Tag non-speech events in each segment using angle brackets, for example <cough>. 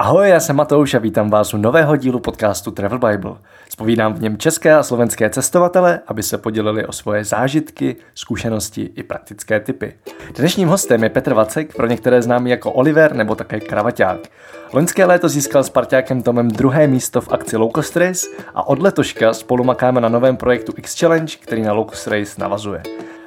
Ahoj, já jsem Matouš a vítám vás u nového dílu podcastu Travel Bible. Spovídám v něm české a slovenské cestovatele, aby se podělili o svoje zážitky, zkušenosti i praktické typy. Dnešním hostem je Petr Vacek, pro některé známý jako Oliver nebo také Kravaťák. Loňské léto získal s parťákem Tomem druhé místo v akci Low Cost Race a od letoška spolu makáme na novém projektu X Challenge, který na Low Cost Race navazuje.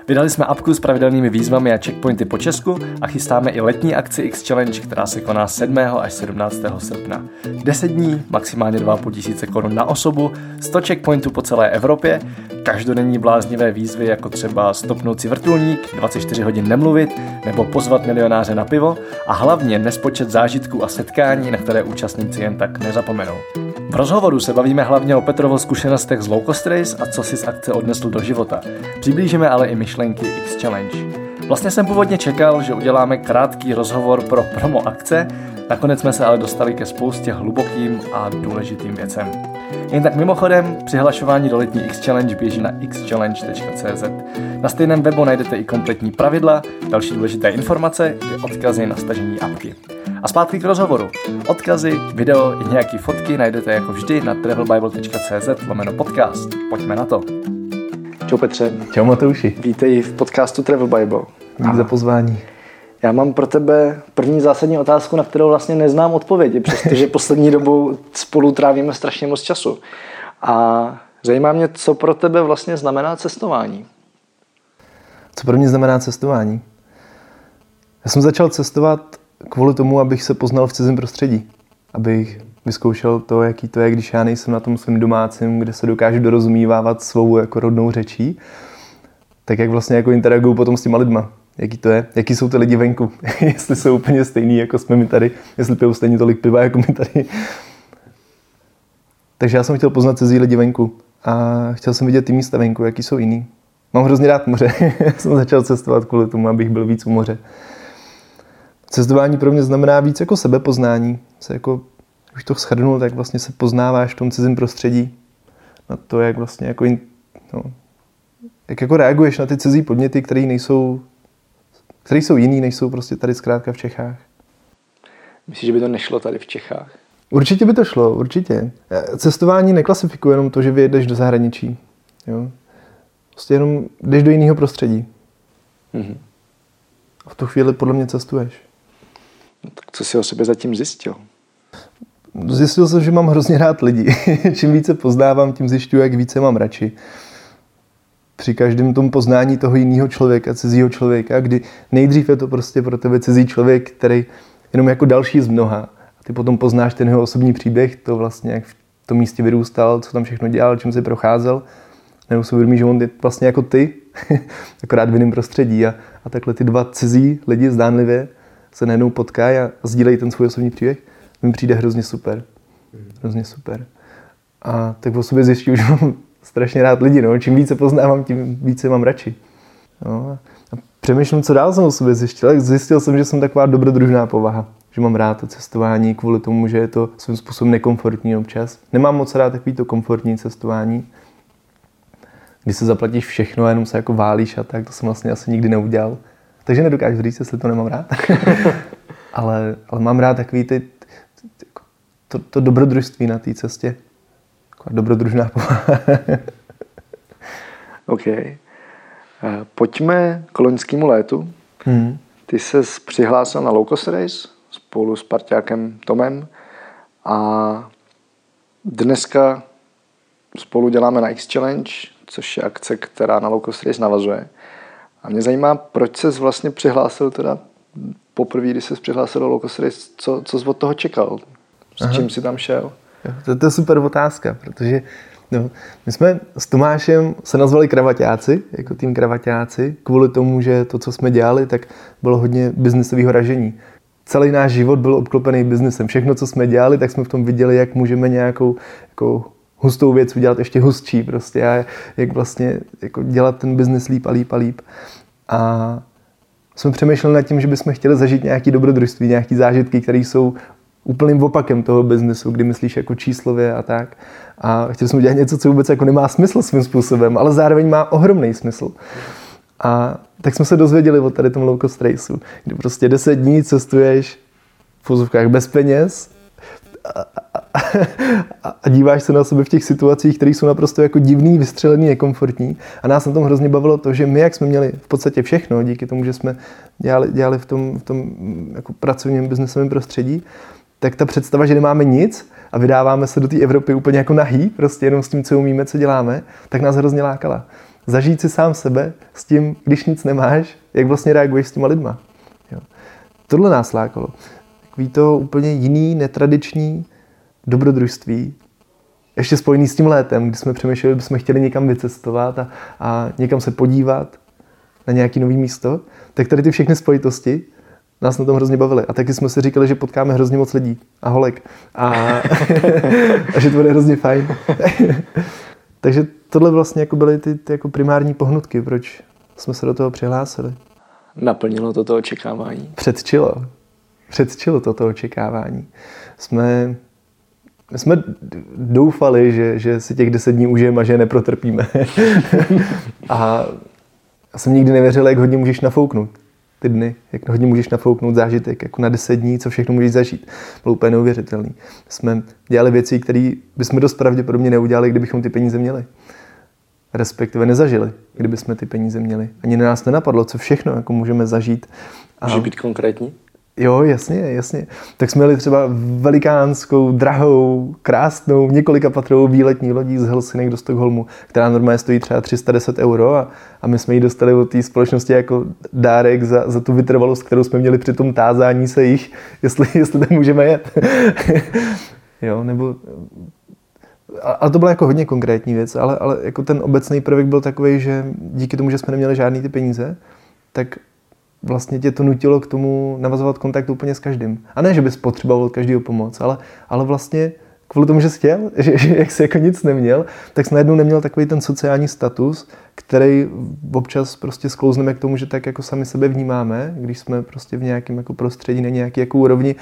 Vydali jsme apku s pravidelnými výzvami a checkpointy po Česku a chystáme i letní akci X Challenge, která se koná 7. až 17. srpna. 10 dní, maximálně 2,5 tisíce korun na osobu, 100 checkpointů po celé Evropě, každodenní bláznivé výzvy jako třeba stopnout si vrtulník, 24 hodin nemluvit nebo pozvat milionáře na pivo a hlavně nespočet zážitků a setkání, na které účastníci jen tak nezapomenou. V rozhovoru se bavíme hlavně o Petrovo zkušenostech z Low Cost Race a co si z akce odnesl do života. Přiblížíme ale i myšlenky X Challenge. Vlastně jsem původně čekal, že uděláme krátký rozhovor pro promo akce, nakonec jsme se ale dostali ke spoustě hlubokým a důležitým věcem. Jen tak mimochodem, přihlašování do letní X Challenge běží na xchallenge.cz. Na stejném webu najdete i kompletní pravidla, další důležité informace i odkazy na stažení apky. A zpátky k rozhovoru. Odkazy, video i nějaké fotky najdete jako vždy na travelbible.cz lomeno podcast. Pojďme na to. Čau Petře. Čau Matouši. Vítej v podcastu Travel Bible. Díky za pozvání. Já mám pro tebe první zásadní otázku, na kterou vlastně neznám odpovědi, přestože <laughs> poslední dobou spolu trávíme strašně moc času. A zajímá mě, co pro tebe vlastně znamená cestování. Co pro mě znamená cestování? Já jsem začal cestovat kvůli tomu, abych se poznal v cizím prostředí. Abych vyzkoušel to, jaký to je, když já nejsem na tom svém domácím, kde se dokážu dorozumívávat svou jako rodnou řečí, tak jak vlastně jako interaguju potom s těma lidma. Jaký to je, jaký jsou ty lidi venku, <laughs> jestli jsou úplně stejný, jako jsme my tady, jestli pijou stejně tolik piva, jako my tady. Takže já jsem chtěl poznat cizí lidi venku a chtěl jsem vidět ty místa venku, jaký jsou jiný. Mám hrozně rád moře, <laughs> jsem začal cestovat kvůli tomu, abych byl víc u moře. Cestování pro mě znamená víc jako sebepoznání. Se jako, už to shrnul, tak vlastně se poznáváš v tom cizím prostředí. Na to, jak vlastně jako, no, jak jako reaguješ na ty cizí podněty, které nejsou, které jsou jiný, než jsou prostě tady zkrátka v Čechách. Myslíš, že by to nešlo tady v Čechách? Určitě by to šlo, určitě. Cestování neklasifikuje jenom to, že vyjedeš do zahraničí. Jo? Prostě jenom jdeš do jiného prostředí. Mm-hmm. A v tu chvíli podle mě cestuješ. No, tak co jsi o sobě zatím zjistil? Zjistil jsem, že mám hrozně rád lidi. <laughs> Čím více poznávám, tím zjišťuju, jak více mám radši. Při každém tom poznání toho jiného člověka, cizího člověka, kdy nejdřív je to prostě pro tebe cizí člověk, který jenom jako další z mnoha. A ty potom poznáš ten jeho osobní příběh, to vlastně, jak v tom místě vyrůstal, co tam všechno dělal, čím si procházel. Nebo si uvědomí, že on je vlastně jako ty, <laughs> akorát v jiném prostředí. A, a takhle ty dva cizí lidi zdánlivě se najednou potkají a sdílejí ten svůj osobní příběh, mi přijde hrozně super. Hrozně super. A tak o sobě zjišťuju, <laughs> že mám strašně rád lidi. No. Čím více poznávám, tím více mám radši. No. A přemýšlím, co dál jsem o sobě zjistil. Zjistil jsem, že jsem taková dobrodružná povaha. Že mám rád to cestování kvůli tomu, že je to svým způsobem nekomfortní občas. Nemám moc rád takový to komfortní cestování, kdy se zaplatíš všechno a jenom se jako válíš a tak. To jsem vlastně asi nikdy neudělal. Takže nedokážu říct, jestli to nemám rád. <laughs> ale, ale mám rád takový ty, to, to dobrodružství na té cestě. Taková dobrodružná <laughs> OK. Eh, pojďme k loňskému létu. Hmm. Ty se přihlásil na Low Cost Race spolu s parťákem Tomem a dneska spolu děláme na X Challenge, což je akce, která na Low Cost Race navazuje. A mě zajímá, proč se vlastně přihlásil teda poprvé, když se přihlásil do Locus Race, co, co jsi od toho čekal? S Aha. čím jsi tam šel? To, to je super otázka, protože no, my jsme s Tomášem se nazvali kravaťáci, jako tým kravaťáci, kvůli tomu, že to, co jsme dělali, tak bylo hodně biznisového ražení. Celý náš život byl obklopený biznesem. Všechno, co jsme dělali, tak jsme v tom viděli, jak můžeme nějakou jako hustou věc udělat ještě hustší prostě a jak vlastně jako dělat ten biznis líp a líp a líp. A jsme přemýšleli nad tím, že bychom chtěli zažít nějaký dobrodružství, nějaký zážitky, které jsou úplným opakem toho biznesu, kdy myslíš jako číslově a tak. A chtěli jsme udělat něco, co vůbec jako nemá smysl svým způsobem, ale zároveň má ohromný smysl. A tak jsme se dozvěděli o tady tom low cost raceu, kdy prostě 10 dní cestuješ v fuzovkách bez peněz, a, a, a díváš se na sebe v těch situacích, které jsou naprosto jako divný, vystřelený, nekomfortní. A nás na tom hrozně bavilo to, že my, jak jsme měli v podstatě všechno, díky tomu, že jsme dělali, dělali v tom, v tom jako pracovním biznesovém prostředí, tak ta představa, že nemáme nic a vydáváme se do té Evropy úplně jako nahý, prostě jenom s tím, co umíme, co děláme, tak nás hrozně lákala. Zažít si sám sebe s tím, když nic nemáš, jak vlastně reaguješ s těma lidma. Jo. Tohle nás lákalo. Takový to úplně jiný, netradiční dobrodružství, ještě spojený s tím létem, kdy jsme přemýšleli, že jsme chtěli někam vycestovat a, a někam se podívat na nějaký nový místo, tak tady ty všechny spojitosti nás na tom hrozně bavily. A taky jsme si říkali, že potkáme hrozně moc lidí a holek. A, <laughs> a že to bude hrozně fajn. <laughs> Takže tohle vlastně jako byly ty, ty jako primární pohnutky, proč jsme se do toho přihlásili. Naplnilo to to očekávání? Předčilo. Předčilo to to očekávání. Jsme jsme doufali, že, že si těch deset dní užijeme a že je neprotrpíme. <laughs> a já jsem nikdy nevěřil, jak hodně můžeš nafouknout ty dny, jak hodně můžeš nafouknout zážitek, jako na deset dní, co všechno můžeš zažít. Bylo úplně neuvěřitelný. Jsme dělali věci, které bychom dost pravděpodobně neudělali, kdybychom ty peníze měli. Respektive nezažili, kdyby jsme ty peníze měli. Ani na nás nenapadlo, co všechno jako můžeme zažít. Může být konkrétní? Jo, jasně, jasně. Tak jsme měli třeba velikánskou, drahou, krásnou, několika patrovou výletní lodí z Helsinek do Stockholmu, která normálně stojí třeba 310 euro a, a my jsme ji dostali od té společnosti jako dárek za, za tu vytrvalost, kterou jsme měli při tom tázání se jich, <laughs> jestli, jestli tam můžeme jet. <laughs> jo, nebo ale to byla jako hodně konkrétní věc, ale, ale jako ten obecný prvek byl takový, že díky tomu, že jsme neměli žádný ty peníze, tak vlastně tě to nutilo k tomu navazovat kontakt úplně s každým. A ne, že bys potřeboval od každého pomoc, ale, ale vlastně kvůli tomu, že jsi chtěl, <laughs> že, že jak jsi jako nic neměl, tak jsi najednou neměl takový ten sociální status, který občas prostě sklouzneme k tomu, že tak jako sami sebe vnímáme, když jsme prostě v nějakém jako prostředí na nějaký jako úrovni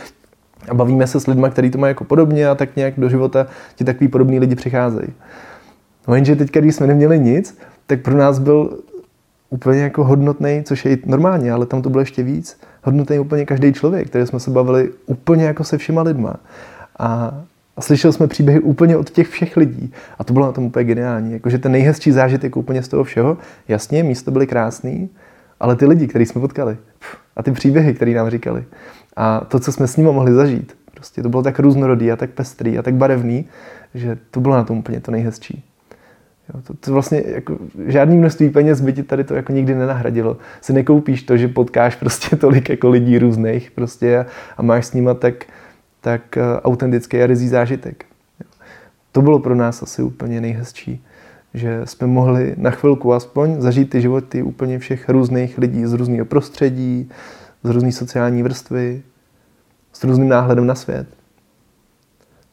a bavíme se s lidmi, kteří to mají jako podobně a tak nějak do života ti takový podobný lidi přicházejí. No jenže teď, když jsme neměli nic, tak pro nás byl úplně jako hodnotný, což je i normálně, ale tam to bylo ještě víc, hodnotný úplně každý člověk, který jsme se bavili úplně jako se všema lidma. A, a slyšeli jsme příběhy úplně od těch všech lidí. A to bylo na tom úplně geniální. Jakože ten nejhezčí zážitek úplně z toho všeho, jasně, místo byly krásný, ale ty lidi, který jsme potkali, a ty příběhy, které nám říkali, a to, co jsme s nimi mohli zažít, prostě to bylo tak různorodý a tak pestrý a tak barevný, že to bylo na tom úplně to nejhezčí. Jo, to, to vlastně jako, žádný množství peněz by ti tady to jako nikdy nenahradilo. Si nekoupíš to, že potkáš prostě <laughs> tolik jako lidí různých prostě a, a máš s nima tak, tak uh, autentický a rizí zážitek. Jo. To bylo pro nás asi úplně nejhezčí, že jsme mohli na chvilku aspoň zažít ty životy úplně všech různých lidí z různého prostředí, z různé sociální vrstvy, s různým náhledem na svět.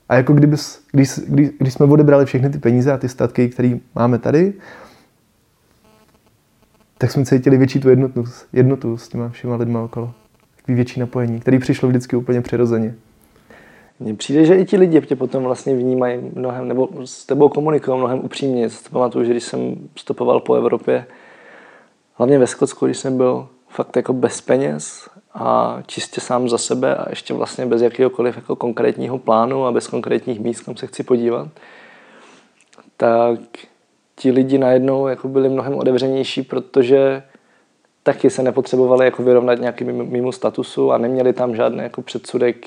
A jako kdyby, když, když, když jsme odebrali všechny ty peníze a ty statky, které máme tady, tak jsme cítili větší tu jednotu, jednotu s těma všema lidma okolo. Takový větší napojení, který přišlo vždycky úplně přirozeně. Mně přijde, že i ti lidi tě potom vlastně vnímají mnohem, nebo s tebou komunikují mnohem upřímně. Si pamatuju, že když jsem stopoval po Evropě, hlavně ve Skotsku, když jsem byl fakt jako bez peněz a čistě sám za sebe a ještě vlastně bez jakéhokoliv jako konkrétního plánu a bez konkrétních míst, kam se chci podívat, tak ti lidi najednou jako byli mnohem otevřenější, protože taky se nepotřebovali jako vyrovnat nějakým mimo statusu a neměli tam žádný jako předsudek,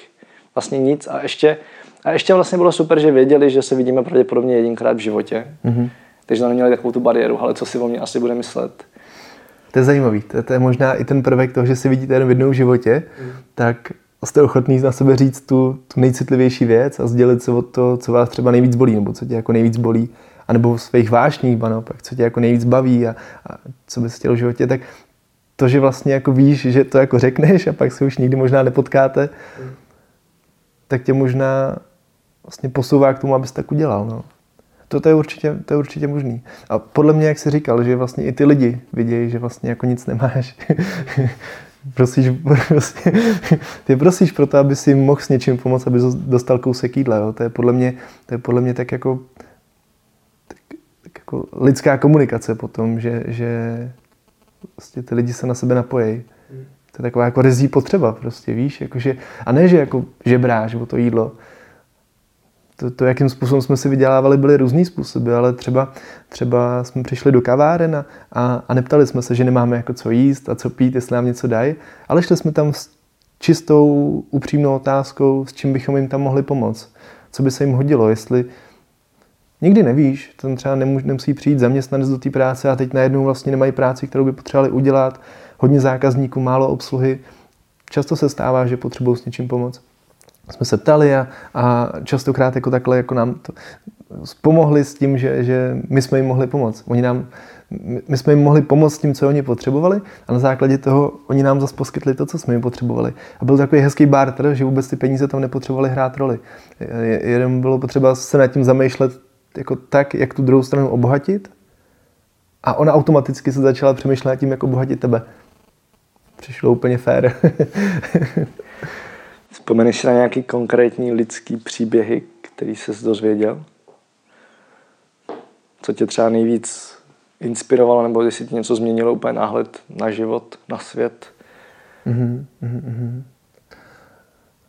vlastně nic a ještě, a ještě vlastně bylo super, že věděli, že se vidíme pravděpodobně jedinkrát v životě. Mm-hmm. Takže neměli takovou tu bariéru, ale co si o mě asi bude myslet. To je zajímavý. To, to je možná i ten prvek toho, že si vidíte jenom v jednou životě, mm. tak jste ochotný na sebe říct tu, tu nejcitlivější věc a sdělit se o to, co vás třeba nejvíc bolí, nebo co tě jako nejvíc bolí, anebo v svých vášních, ba naopak, co tě jako nejvíc baví a, a co bys chtěl v životě, tak to, že vlastně jako víš, že to jako řekneš a pak se už nikdy možná nepotkáte, mm. tak tě možná vlastně posouvá k tomu, abys tak udělal. No. To, to, je určitě, to je určitě možný. A podle mě, jak jsi říkal, že vlastně i ty lidi vidějí, že vlastně jako nic nemáš. <laughs> prosíš, prostě, <laughs> ty prosíš proto, aby si mohl s něčím pomoct, aby dostal kousek jídla. Jo? To, je podle mě, to je podle mě tak jako, tak, tak jako lidská komunikace potom, že, že prostě ty lidi se na sebe napojejí. To je taková jako rezí potřeba prostě, víš, jakože, a ne, že jako žebráš o to jídlo, to, to, jakým způsobem jsme si vydělávali, byly různý způsoby, ale třeba, třeba jsme přišli do kaváren a, a, a neptali jsme se, že nemáme jako co jíst a co pít, jestli nám něco dají, ale šli jsme tam s čistou, upřímnou otázkou, s čím bychom jim tam mohli pomoct. Co by se jim hodilo, jestli nikdy nevíš, tam třeba nemusí, nemusí přijít zaměstnanec do té práce a teď najednou vlastně nemají práci, kterou by potřebovali udělat, hodně zákazníků, málo obsluhy. Často se stává, že potřebují s něčím pomoct jsme se ptali a, a častokrát jako takhle jako nám to pomohli s tím, že, že my jsme jim mohli pomoct. Oni nám, my jsme jim mohli pomoct s tím, co oni potřebovali a na základě toho oni nám zase poskytli to, co jsme jim potřebovali. A byl takový hezký barter, že vůbec ty peníze tam nepotřebovali hrát roli. Jenom bylo potřeba se nad tím zamýšlet jako tak, jak tu druhou stranu obohatit a ona automaticky se začala přemýšlet tím, jak obohatit tebe. Přišlo úplně fér. <laughs> Vzpomeneš na nějaký konkrétní lidský příběhy, který se dozvěděl? Co tě třeba nejvíc inspirovalo, nebo jestli ti něco změnilo úplně náhled na život, na svět? Mm-hmm, mm-hmm.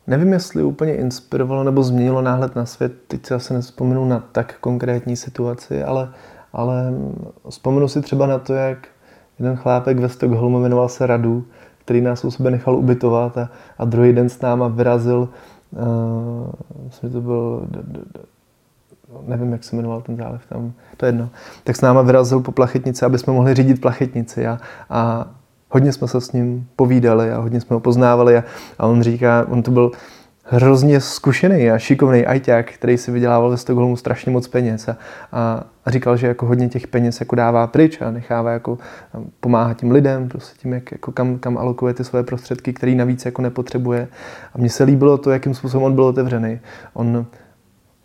Nevím, jestli úplně inspirovalo nebo změnilo náhled na svět. Teď si asi nespomenu na tak konkrétní situaci, ale, ale vzpomenu si třeba na to, jak jeden chlápek ve Stockholmu jmenoval se Radu, který nás u sebe nechal ubytovat a, a druhý den s náma vyrazil, uh, myslím, že to byl, d, d, d, nevím, jak se jmenoval ten zálev tam, to je jedno, tak s náma vyrazil po plachetnici, aby jsme mohli řídit plachetnici a, a hodně jsme se s ním povídali a hodně jsme ho poznávali a, a on říká, on to byl hrozně zkušený a šikovný ajťák, který si vydělával ve Stockholmu strašně moc peněz a, a, a říkal, že jako hodně těch peněz jako dává pryč a nechává jako pomáhat tím lidem, prostě tím, jak, jako kam, kam alokuje ty svoje prostředky, který navíc jako nepotřebuje. A mně se líbilo to, jakým způsobem on byl otevřený. On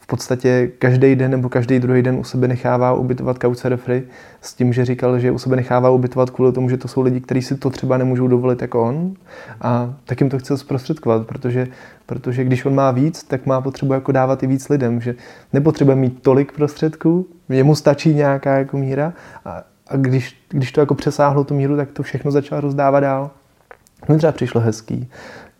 podstatě každý den nebo každý druhý den u sebe nechává ubytovat couchsurfery s tím, že říkal, že u sebe nechává ubytovat kvůli tomu, že to jsou lidi, kteří si to třeba nemůžou dovolit jako on a tak jim to chce zprostředkovat, protože, protože když on má víc, tak má potřebu jako dávat i víc lidem, že nepotřebuje mít tolik prostředků, jemu stačí nějaká jako míra a, a když, když to jako přesáhlo tu míru, tak to všechno začal rozdávat dál. Mi třeba přišlo hezký,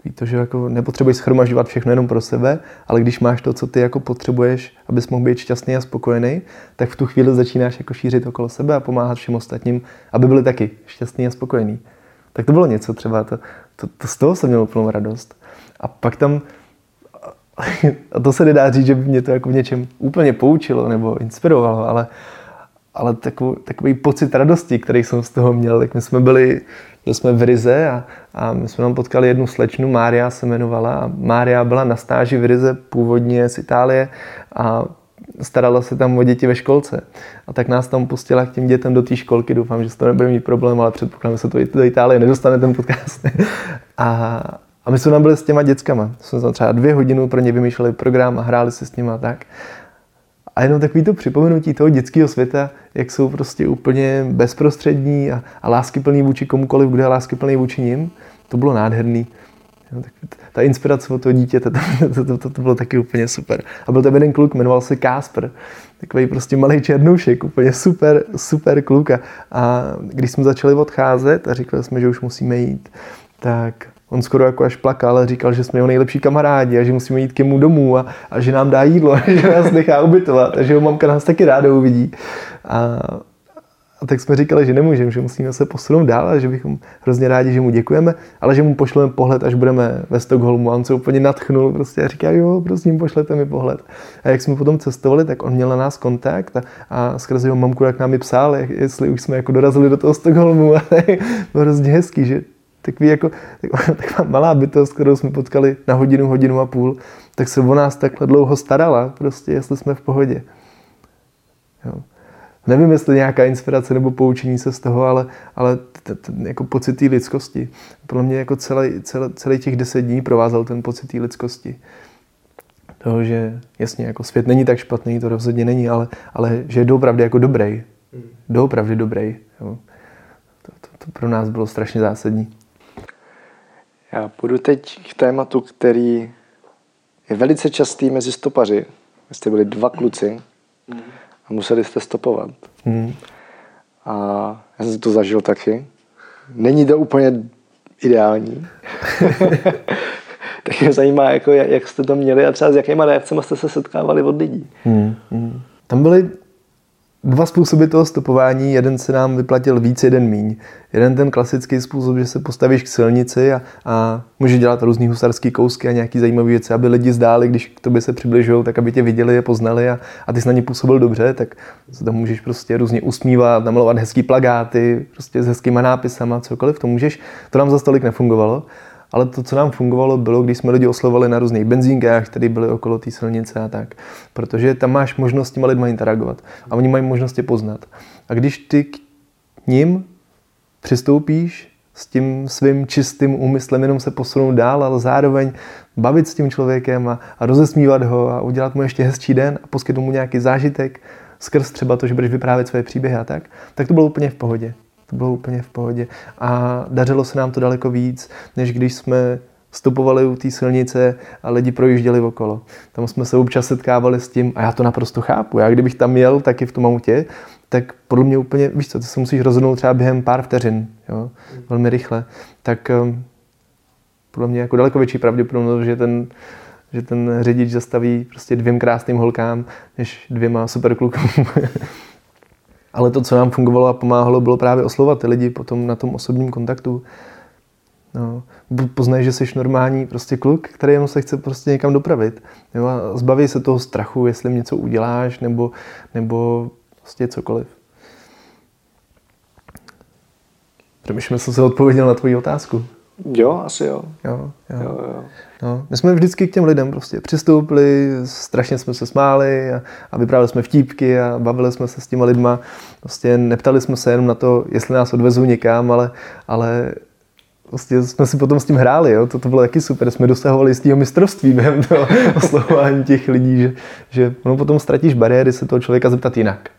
Takový to, že jako nepotřebuješ schromažďovat všechno jenom pro sebe, ale když máš to, co ty jako potřebuješ, abys mohl být šťastný a spokojený, tak v tu chvíli začínáš jako šířit okolo sebe a pomáhat všem ostatním, aby byli taky šťastní a spokojení. Tak to bylo něco třeba, to, to, to z toho jsem měl úplnou radost. A pak tam, a to se nedá říct, že by mě to jako v něčem úplně poučilo nebo inspirovalo, ale, ale takový, takový pocit radosti, který jsem z toho měl, tak my jsme byli byli jsme v Rize a, a my jsme tam potkali jednu slečnu, Mária se jmenovala a Mária byla na stáži v Rize původně z Itálie a starala se tam o děti ve školce. A tak nás tam pustila k těm dětem do té školky. Doufám, že to nebude mít problém, ale předpokládám, že se to do Itálie nedostane ten podcast. <laughs> a, a my jsme tam byli s těma dětskama. Jsme tam třeba dvě hodiny pro ně vymýšleli program a hráli se s nimi a tak. A jenom takový to připomenutí toho dětského světa, jak jsou prostě úplně bezprostřední a, a láskyplný vůči komukoliv, kdo je láskyplný vůči ním, to bylo nádherný. No, tak ta inspirace od toho dítěte, to, to, to, to, to bylo taky úplně super. A byl tam jeden kluk, jmenoval se Kásper, takový prostě malý černoušek, úplně super, super kluk. A když jsme začali odcházet a říkali jsme, že už musíme jít, tak On skoro jako až plakal a říkal, že jsme jeho nejlepší kamarádi a že musíme jít k němu domů a, a že nám dá jídlo a <laughs> že nás nechá ubytovat a že ho mamka nás taky ráda uvidí. A, a tak jsme říkali, že nemůžeme, že musíme se posunout dál a že bychom hrozně rádi, že mu děkujeme, ale že mu pošleme pohled, až budeme ve Stockholmu. A on se úplně natchnul prostě a říká, jo, prosím, pošlete mi pohled. A jak jsme potom cestovali, tak on měl na nás kontakt a, a skrze jeho mamku, jak nám ji psal, jestli už jsme jako dorazili do toho Stockholmu. A <laughs> bylo hrozně hezký, že takový jako, <laughs> taková malá bytost, kterou jsme potkali na hodinu, hodinu a půl, tak se o nás takhle dlouho starala, prostě jestli jsme v pohodě. Jo. Nevím, jestli nějaká inspirace nebo poučení se z toho, ale, ale t, t, jako pocit té lidskosti. Podle mě jako celý, celý, celý těch deset dní provázel ten pocit té lidskosti. Toho, že jasně, jako svět není tak špatný, to rozhodně není, ale, ale že je doopravdy jako dobrý. Hmm. Doopravdy dobrý. Jo. To, to, to pro nás bylo strašně zásadní. Já půjdu teď k tématu, který je velice častý mezi stopaři. Vy jste byli dva kluci a museli jste stopovat. Mm. A já jsem to zažil taky. Není to úplně ideální. <laughs> Tak mě zajímá, jako, jak jste to měli a třeba s jakýma reakcemi jste se setkávali od lidí. Hmm, hmm. Tam byly dva způsoby toho stopování, jeden se nám vyplatil víc, jeden míň. Jeden ten klasický způsob, že se postavíš k silnici a, a můžeš dělat různý husarský kousky a nějaký zajímavé věci, aby lidi zdáli, když k tobě se přibližují, tak aby tě viděli a poznali a, a ty jsi na ně působil dobře, tak se tam můžeš prostě různě usmívat, namalovat hezký plagáty, prostě s hezkýma nápisama, cokoliv, to můžeš. To nám za stolik nefungovalo. Ale to, co nám fungovalo, bylo, když jsme lidi oslovali na různých benzínkách, které byly okolo té silnice a tak. Protože tam máš možnost s těma lidma interagovat a oni mají možnost je poznat. A když ty k ním přistoupíš s tím svým čistým úmyslem jenom se posunout dál, ale zároveň bavit s tím člověkem a, a rozesmívat ho a udělat mu ještě hezčí den a poskytnout mu nějaký zážitek skrz třeba to, že budeš vyprávět své příběhy a tak, tak to bylo úplně v pohodě. To bylo úplně v pohodě. A dařilo se nám to daleko víc, než když jsme vstupovali u té silnice a lidi projížděli okolo. Tam jsme se občas setkávali s tím, a já to naprosto chápu. Já kdybych tam jel taky v tom autě, tak podle mě úplně, víš co, to se musíš rozhodnout třeba během pár vteřin, jo, velmi rychle. Tak um, podle mě jako daleko větší pravděpodobnost, že ten, že ten řidič zastaví prostě dvěm krásným holkám, než dvěma superklukům. <laughs> Ale to, co nám fungovalo a pomáhalo, bylo právě oslovat ty lidi potom na tom osobním kontaktu. No, poznají, že jsi normální prostě kluk, který jenom se chce prostě někam dopravit. Jo, a zbaví se toho strachu, jestli něco uděláš, nebo, nebo prostě cokoliv. Přemýšlím, jsem se odpověděl na tvoji otázku. Jo, asi jo. Jo, jo. jo, jo. No, my jsme vždycky k těm lidem prostě přistoupili, strašně jsme se smáli a, a vyprávěli jsme vtípky a bavili jsme se s těma lidma. Prostě neptali jsme se jenom na to, jestli nás odvezou někam, ale, ale prostě jsme si potom s tím hráli, jo? To, to bylo taky super, jsme dosahovali toho mistrovství během toho <laughs> oslovování těch lidí, že, že no, potom ztratíš bariéry se toho člověka zeptat jinak.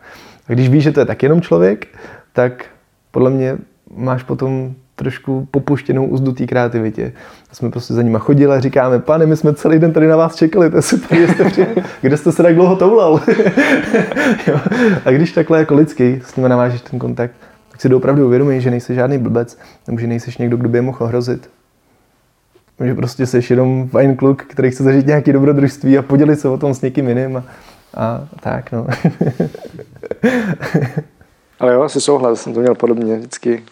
A když víš, že to je tak jenom člověk, tak podle mě máš potom trošku popuštěnou úzdu té kreativitě. A jsme prostě za nima chodili a říkáme, pane, my jsme celý den tady na vás čekali, to je super, jste přijeli. kde jste se tak dlouho toulal. <laughs> a když takhle jako lidský s nimi navážeš ten kontakt, tak si opravdu uvědomí, že nejsi žádný blbec, nebo že nejsi někdo, kdo by je mohl ohrozit. Že prostě jsi jenom fajn kluk, který chce zažít nějaký dobrodružství a podělit se o tom s někým jiným a, a tak, no. <laughs> Ale jo, asi souhlas, jsem to měl podobně vždycky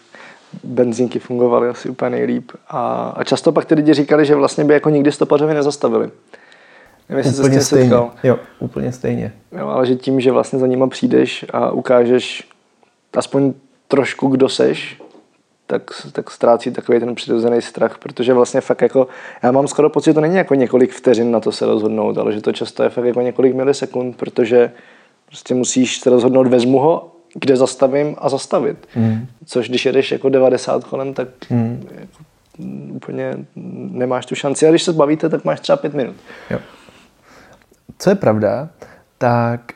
benzínky fungovaly asi úplně nejlíp. A, a často pak ty lidi říkali, že vlastně by jako nikdy stopařovi nezastavili. Nevím, úplně stejně. Setkal. Jo, úplně stejně. Jo, ale že tím, že vlastně za nima přijdeš a ukážeš aspoň trošku, kdo seš, tak, tak ztrácí takový ten přirozený strach, protože vlastně fakt jako, já mám skoro pocit, že to není jako několik vteřin na to se rozhodnout, ale že to často je fakt jako několik milisekund, protože prostě musíš se rozhodnout, vezmu ho kde zastavím a zastavit. Mm. Což když jedeš jako 90 kolem, tak mm. jako, úplně nemáš tu šanci. A když se zbavíte, tak máš třeba pět minut. Jo. Co je pravda, tak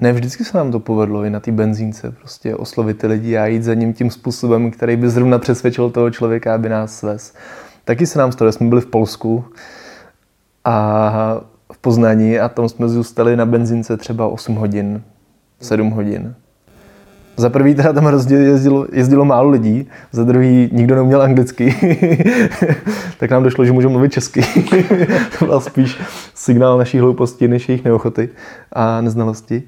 ne vždycky se nám to povedlo i na té benzínce prostě oslovit ty lidi a jít za ním tím způsobem, který by zrovna přesvědčil toho člověka, aby nás svez. Taky se nám stalo, jsme byli v Polsku a v Poznaní a tam jsme zůstali na benzínce třeba 8 hodin, 7 hodin. Za prvý teda tam hrozně jezdilo, jezdilo málo lidí, za druhý nikdo neuměl anglicky, <laughs> tak nám došlo, že můžeme mluvit česky. <laughs> to byl spíš signál naší hlouposti než jejich neochoty a neznalosti.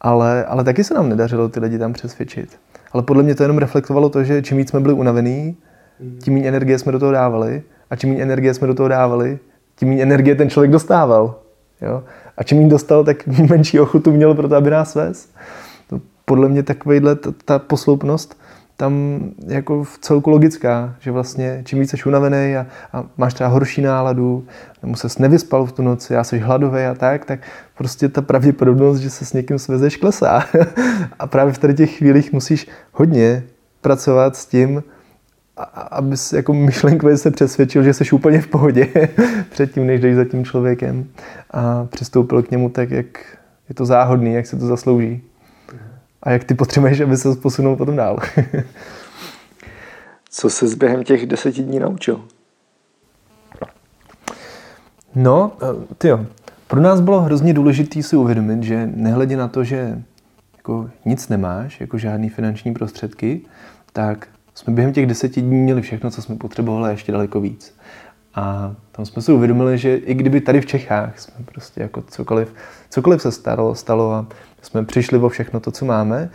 Ale, ale taky se nám nedařilo ty lidi tam přesvědčit. Ale podle mě to jenom reflektovalo to, že čím víc jsme byli unavení, tím méně energie jsme do toho dávali a čím méně energie jsme do toho dávali, tím méně energie ten člověk dostával. Jo? A čím méně dostal, tak menší ochotu měl pro to, aby nás vez podle mě takovýhle ta, ta posloupnost tam jako v celku logická, že vlastně čím víc jsi unavený a, a máš třeba horší náladu, nebo se nevyspal v tu noci a jsi hladový a tak, tak prostě ta pravděpodobnost, že se s někým svezeš, klesá. <laughs> a právě v těch chvílích musíš hodně pracovat s tím, aby jako myšlenkově se přesvědčil, že jsi úplně v pohodě <laughs> předtím, než jdeš za tím člověkem a přistoupil k němu tak, jak je to záhodný, jak se to zaslouží a jak ty potřebuješ, aby se posunul potom dál. <laughs> Co se během těch deseti dní naučil? No, eh, ty jo. Pro nás bylo hrozně důležité si uvědomit, že nehledě na to, že jako nic nemáš, jako žádný finanční prostředky, tak jsme během těch deseti dní měli všechno, co jsme potřebovali a ještě daleko víc. A tam jsme si uvědomili, že i kdyby tady v Čechách jsme prostě jako cokoliv, cokoliv se stalo, stalo a jsme přišli o všechno to, co máme,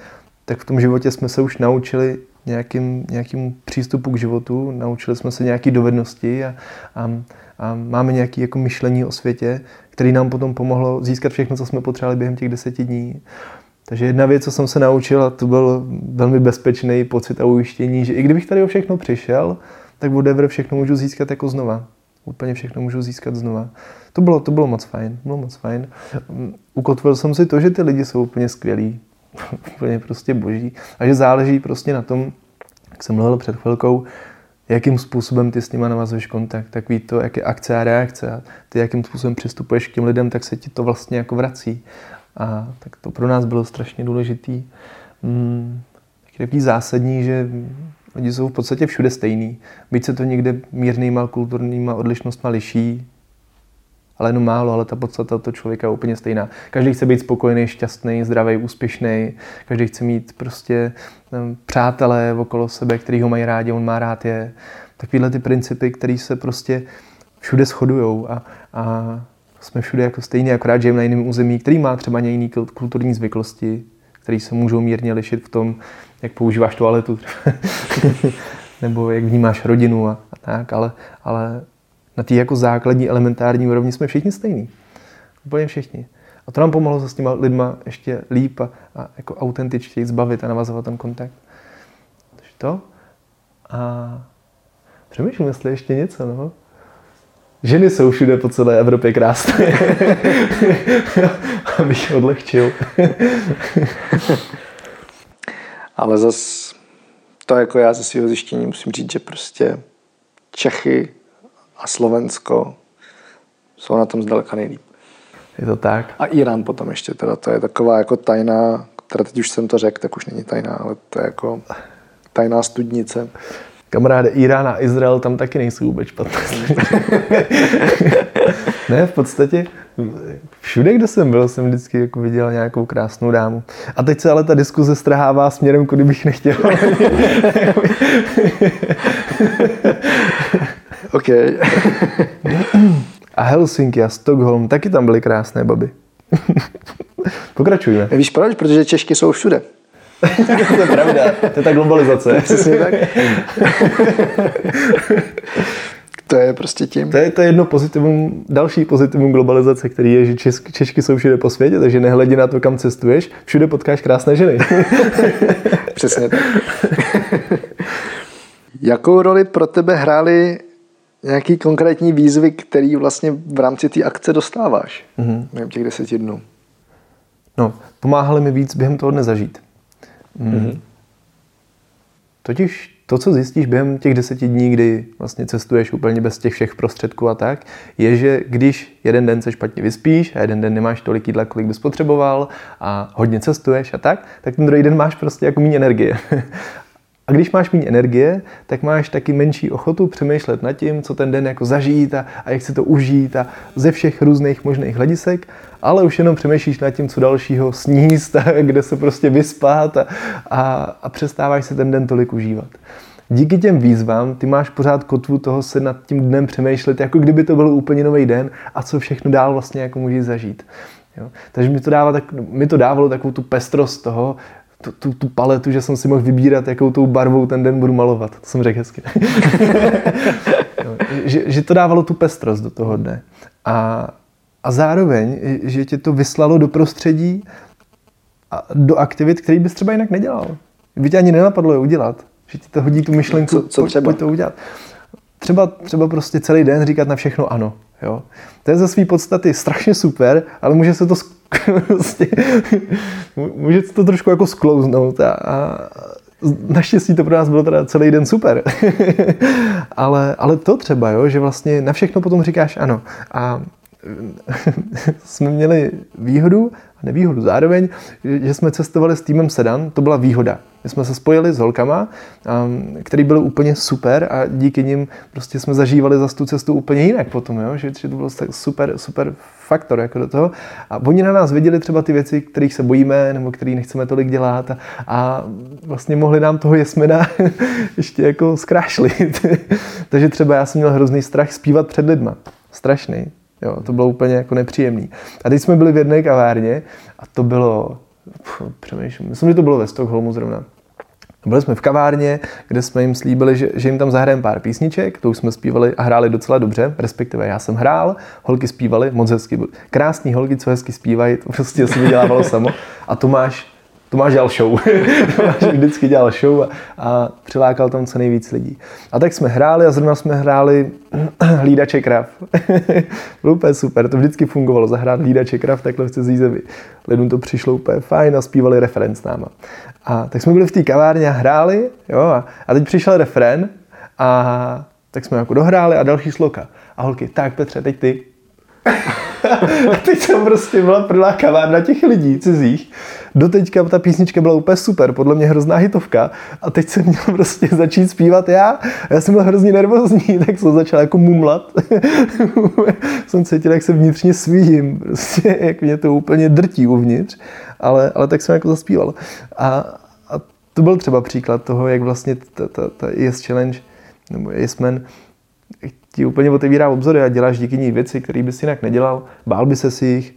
tak v tom životě jsme se už naučili nějakým, nějakým přístupu k životu, naučili jsme se nějaké dovednosti a, a, a máme nějaké jako myšlení o světě, který nám potom pomohlo získat všechno, co jsme potřebovali během těch deseti dní. Takže jedna věc, co jsem se naučil, a to byl velmi bezpečný pocit a ujištění, že i kdybych tady o všechno přišel, tak whatever všechno můžu získat jako znova. Úplně všechno můžu získat znova. To bylo, to bylo moc fajn, bylo moc fajn. Ukotvil jsem si to, že ty lidi jsou úplně skvělí, <laughs> úplně prostě boží a že záleží prostě na tom, jak jsem mluvil před chvilkou, jakým způsobem ty s nima navazuješ kontakt, tak ví to, jaké akce a reakce a ty jakým způsobem přistupuješ k těm lidem, tak se ti to vlastně jako vrací. A tak to pro nás bylo strašně důležitý. Hmm, takový zásadní, že lidi jsou v podstatě všude stejný. Byť se to někde mírnýma kulturníma odlišnostma liší, ale jenom málo, ale ta podstata toho člověka je úplně stejná. Každý chce být spokojený, šťastný, zdravý, úspěšný, každý chce mít prostě přátelé okolo sebe, který ho mají rádi, on má rád je. Takovéhle ty principy, které se prostě všude shodují a, a jsme všude jako stejně, akorát žijeme na jiném území, který má třeba jiný kulturní zvyklosti, které se můžou mírně lišit v tom, jak používáš toaletu, <laughs> nebo jak vnímáš rodinu a, a tak, ale, ale na té jako základní elementární úrovni jsme všichni stejní. Úplně všichni. A to nám pomohlo se s těma lidma ještě líp a, a jako autentičtěji zbavit a navazovat ten kontakt. Takže to. A přemýšlím, jestli ještě něco, no. Ženy jsou všude po celé Evropě krásné. <laughs> <laughs> Abych odlehčil. Ale zas to jako já ze svého zjištění musím říct, že prostě Čechy a Slovensko jsou na tom zdaleka nejlíp. Je to tak. A Irán potom ještě teda, to je taková jako tajná, teda teď už jsem to řekl, tak už není tajná, ale to je jako tajná studnice. Kamaráde, Irán a Izrael tam taky nejsou vůbec špatné. <laughs> ne, v podstatě všude, kde jsem byl, jsem vždycky jako viděl nějakou krásnou dámu. A teď se ale ta diskuze strhává směrem, kudy bych nechtěl. <laughs> OK. <laughs> a Helsinki a Stockholm, taky tam byly krásné baby. <laughs> Pokračujeme. Víš proč? Protože Češky jsou všude. to je pravda, to je ta globalizace. Přesně tak. To je prostě tím. To je, to je jedno pozitivum, další pozitivum globalizace, který je, že Česky, Češky jsou všude po světě, takže nehledě na to, kam cestuješ, všude potkáš krásné ženy. <laughs> Přesně tak. Jakou roli pro tebe hrály nějaký konkrétní výzvy, který vlastně v rámci té akce dostáváš mm-hmm. během těch deseti dnů? No, pomáhali mi víc během toho dne zažít. Mm. Mm-hmm. Totiž to, co zjistíš během těch deseti dní, kdy vlastně cestuješ úplně bez těch všech prostředků a tak, je, že když jeden den se špatně vyspíš a jeden den nemáš tolik jídla, kolik bys potřeboval a hodně cestuješ a tak, tak ten druhý den máš prostě jako méně energie. <laughs> A když máš méně energie, tak máš taky menší ochotu přemýšlet nad tím, co ten den jako zažít a, a jak si to užít a ze všech různých možných hledisek, ale už jenom přemýšlíš nad tím, co dalšího sníst <laughs> kde se prostě vyspat a, a, a přestáváš se ten den tolik užívat. Díky těm výzvám ty máš pořád kotvu toho se nad tím dnem přemýšlet, jako kdyby to byl úplně nový den a co všechno dál vlastně jako můžeš zažít. Jo? Takže mi to, dává tak, mi to dávalo takovou tu pestrost toho, tu, tu, tu paletu, že jsem si mohl vybírat, jakou tou barvou ten den budu malovat. To jsem řekl hezky. <laughs> no, že, že to dávalo tu pestrost do toho dne. A, a zároveň, že tě to vyslalo do prostředí a do aktivit, který bys třeba jinak nedělal. By tě ani nenapadlo je udělat. Že ti to hodí tu myšlenku, co, co třeba? pojď to udělat. Třeba, třeba prostě celý den říkat na všechno ano. Jo? To je ze své podstaty strašně super, ale může se to <laughs> prostě, může se to trošku jako sklouznout a, a naštěstí to pro nás bylo teda celý den super. <laughs> ale, ale to třeba, jo, že vlastně na všechno potom říkáš ano. A <laughs> jsme měli výhodu a nevýhodu zároveň, že jsme cestovali s týmem Sedan, to byla výhoda. My jsme se spojili s holkama, um, který byly úplně super a díky nim prostě jsme zažívali za tu cestu úplně jinak potom, jo? Že, že to bylo super, super faktor jako do toho. A oni na nás viděli třeba ty věci, kterých se bojíme nebo které nechceme tolik dělat a, a vlastně mohli nám toho jesmena <laughs> ještě jako zkrášlit. <laughs> Takže třeba já jsem měl hrozný strach zpívat před lidma. Strašný. Jo, to bylo úplně jako nepříjemný. A teď jsme byli v jedné kavárně a to bylo, přemýšlím, myslím, že to bylo ve Stockholmu zrovna. Byli jsme v kavárně, kde jsme jim slíbili, že, že jim tam zahrajeme pár písniček, to už jsme zpívali a hráli docela dobře, respektive já jsem hrál, holky zpívaly, moc hezky byly. Krásný holky, co hezky zpívají, to prostě se vydělávalo samo. A Tomáš, Tomáš dělal show. <laughs> Tomáš vždycky dělal show a, a přilákal tam co nejvíc lidí. A tak jsme hráli a zrovna jsme hráli <clears throat> hlídače krav. <laughs> Bylo úplně super, to vždycky fungovalo, zahrát hlídače krav takhle v cizí zemi. Lidům to přišlo úplně fajn a zpívali referenc s náma. A tak jsme byli v té kavárně a hráli, jo, a, a teď přišel refren a tak jsme jako dohráli a další sloka. A holky, tak Petře, teď ty. <laughs> a <laughs> teď tam prostě byla prvná kavárna těch lidí cizích. Doteďka ta písnička byla úplně super, podle mě hrozná hitovka. A teď jsem měl prostě začít zpívat já. Já jsem byl hrozně nervózní, <laughs> tak jsem začal jako mumlat. <laughs> jsem cítil, jak se vnitřně svím. Prostě, jak mě to úplně drtí uvnitř ale, ale tak jsem jako zaspíval. A, a to byl třeba příklad toho, jak vlastně ta, ta, ta Yes Challenge nebo Yes Man ti úplně otevírá obzory a děláš díky ní věci, které bys jinak nedělal. Bál by se si jich,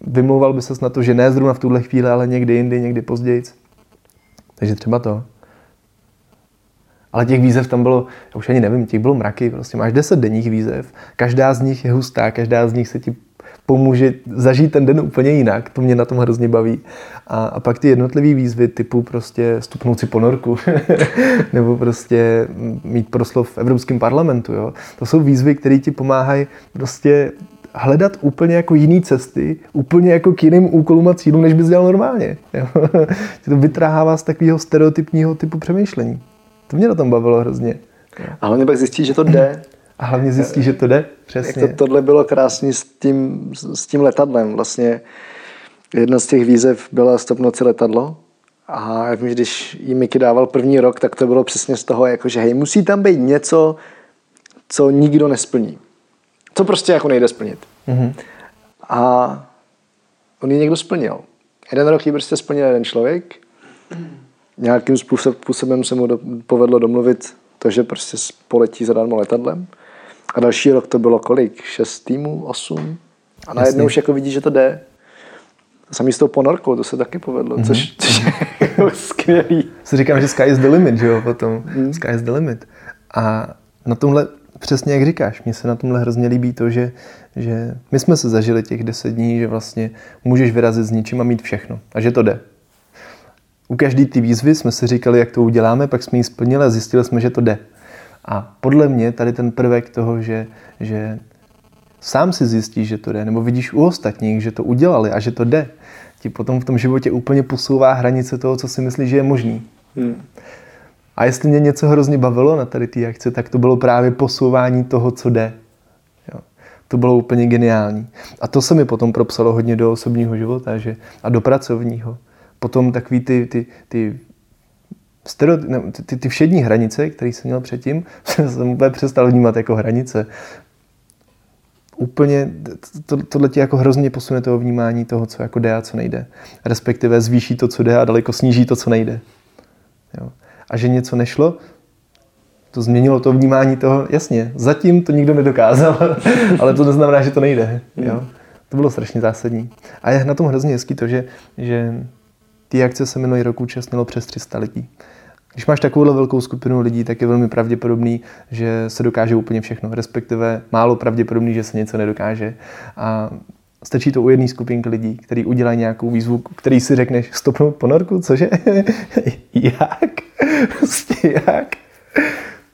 vymlouval by se na to, že ne zrovna v tuhle chvíli, ale někdy jindy, někdy později. Takže třeba to. Ale těch výzev tam bylo, já už ani nevím, těch bylo mraky, prostě máš 10 denních výzev, každá z nich je hustá, každá z nich se ti pomůže zažít ten den úplně jinak. To mě na tom hrozně baví. A, a pak ty jednotlivé výzvy typu prostě stupnout si ponorku <laughs> nebo prostě mít proslov v Evropském parlamentu. Jo? To jsou výzvy, které ti pomáhají prostě hledat úplně jako jiný cesty, úplně jako k jiným úkolům a cílům, než bys dělal normálně. Jo? <laughs> to vytráhává z takového stereotypního typu přemýšlení. To mě na tom bavilo hrozně. A hlavně pak zjistíš, že to jde. A hlavně zjistí, že to jde. Přesně. Jak to, tohle bylo krásně s tím, s tím letadlem. Vlastně jedna z těch výzev byla stopnout si letadlo. A jak mi, když jí Miky dával první rok, tak to bylo přesně z toho, jako, že hej, musí tam být něco, co nikdo nesplní. Co prostě jako nejde splnit. Mm-hmm. A on ji někdo splnil. Jeden rok ji prostě splnil jeden člověk. Nějakým způsobem se mu do, povedlo domluvit to, že prostě poletí zadarmo letadlem. A další rok to bylo kolik? Šest týmů? Osm? A najednou už jako vidí, že to jde. Samý s tou ponorkou, to se taky povedlo, mm-hmm. což, což je jako skvělý. Si říkám, že sky is the limit, že jo, potom. Mm. Sky is the limit. A na tomhle, přesně jak říkáš, mně se na tomhle hrozně líbí to, že, že my jsme se zažili těch deset dní, že vlastně můžeš vyrazit s ničím a mít všechno. A že to jde. U každé ty výzvy jsme si říkali, jak to uděláme, pak jsme ji splnili a zjistili jsme, že to jde. A podle mě tady ten prvek toho, že, že sám si zjistíš, že to jde, nebo vidíš u ostatních, že to udělali a že to jde, ti potom v tom životě úplně posouvá hranice toho, co si myslíš, že je možný. Hmm. A jestli mě něco hrozně bavilo na tady té akci, tak to bylo právě posouvání toho, co jde. Jo. To bylo úplně geniální. A to se mi potom propsalo hodně do osobního života že, a do pracovního. Potom takový ty, ty, ty stereo, ne, ty, ty všední hranice, které jsem měl předtím, <laughs> jsem úplně přestal vnímat jako hranice. Úplně to, tohle ti jako hrozně posune toho vnímání toho, co jako jde a co nejde. Respektive zvýší to, co jde a daleko sníží to, co nejde. Jo. A že něco nešlo, to změnilo to vnímání toho, jasně, zatím to nikdo nedokázal, <laughs> ale to neznamená, že to nejde. Jo. To bylo strašně zásadní. A je na tom hrozně hezký to, že, že ty akce se minulý rok účastnilo přes 300 lidí. Když máš takovou velkou skupinu lidí, tak je velmi pravděpodobný, že se dokáže úplně všechno, respektive málo pravděpodobný, že se něco nedokáže. A stačí to u jedné skupinky lidí, který udělají nějakou výzvu, který si řekneš stopnout ponorku, cože? <laughs> jak? Prostě jak?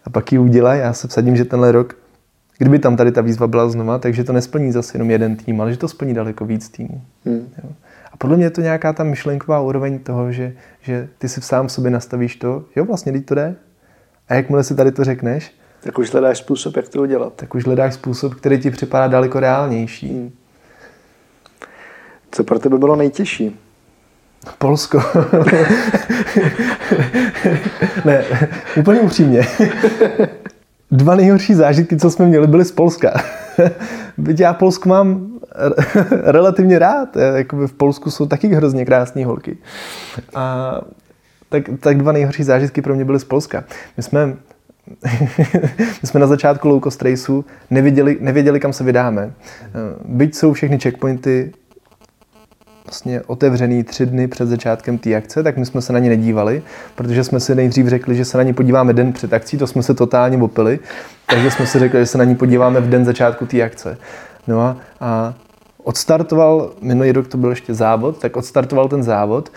A pak ji udělají, já se vsadím, že tenhle rok, kdyby tam tady ta výzva byla znova, takže to nesplní zase jenom jeden tým, ale že to splní daleko víc týmů. Hmm. Jo. Podle mě je to nějaká ta myšlenková úroveň toho, že, že ty si sám v sobě nastavíš to, jo, vlastně teď to jde. A jakmile si tady to řekneš, Tak už hledáš způsob, jak to udělat. Tak už hledáš způsob, který ti připadá daleko reálnější. Hmm. Co pro tebe bylo nejtěžší? Polsko. <laughs> ne, úplně upřímně. Dva nejhorší zážitky, co jsme měli, byly z Polska. Byť já Polsku mám <laughs> relativně rád. Jakoby v Polsku jsou taky hrozně krásné holky. A tak, tak dva nejhorší zážitky pro mě byly z Polska. My jsme, <laughs> my jsme na začátku low cost raceu nevěděli, nevěděli, kam se vydáme. Byť jsou všechny checkpointy vlastně otevřený tři dny před začátkem té akce, tak my jsme se na ně nedívali, protože jsme si nejdřív řekli, že se na ně podíváme den před akcí, to jsme se totálně opili, takže jsme si řekli, že se na ní podíváme v den začátku té akce. No a, a odstartoval, minulý rok to byl ještě závod, tak odstartoval ten závod,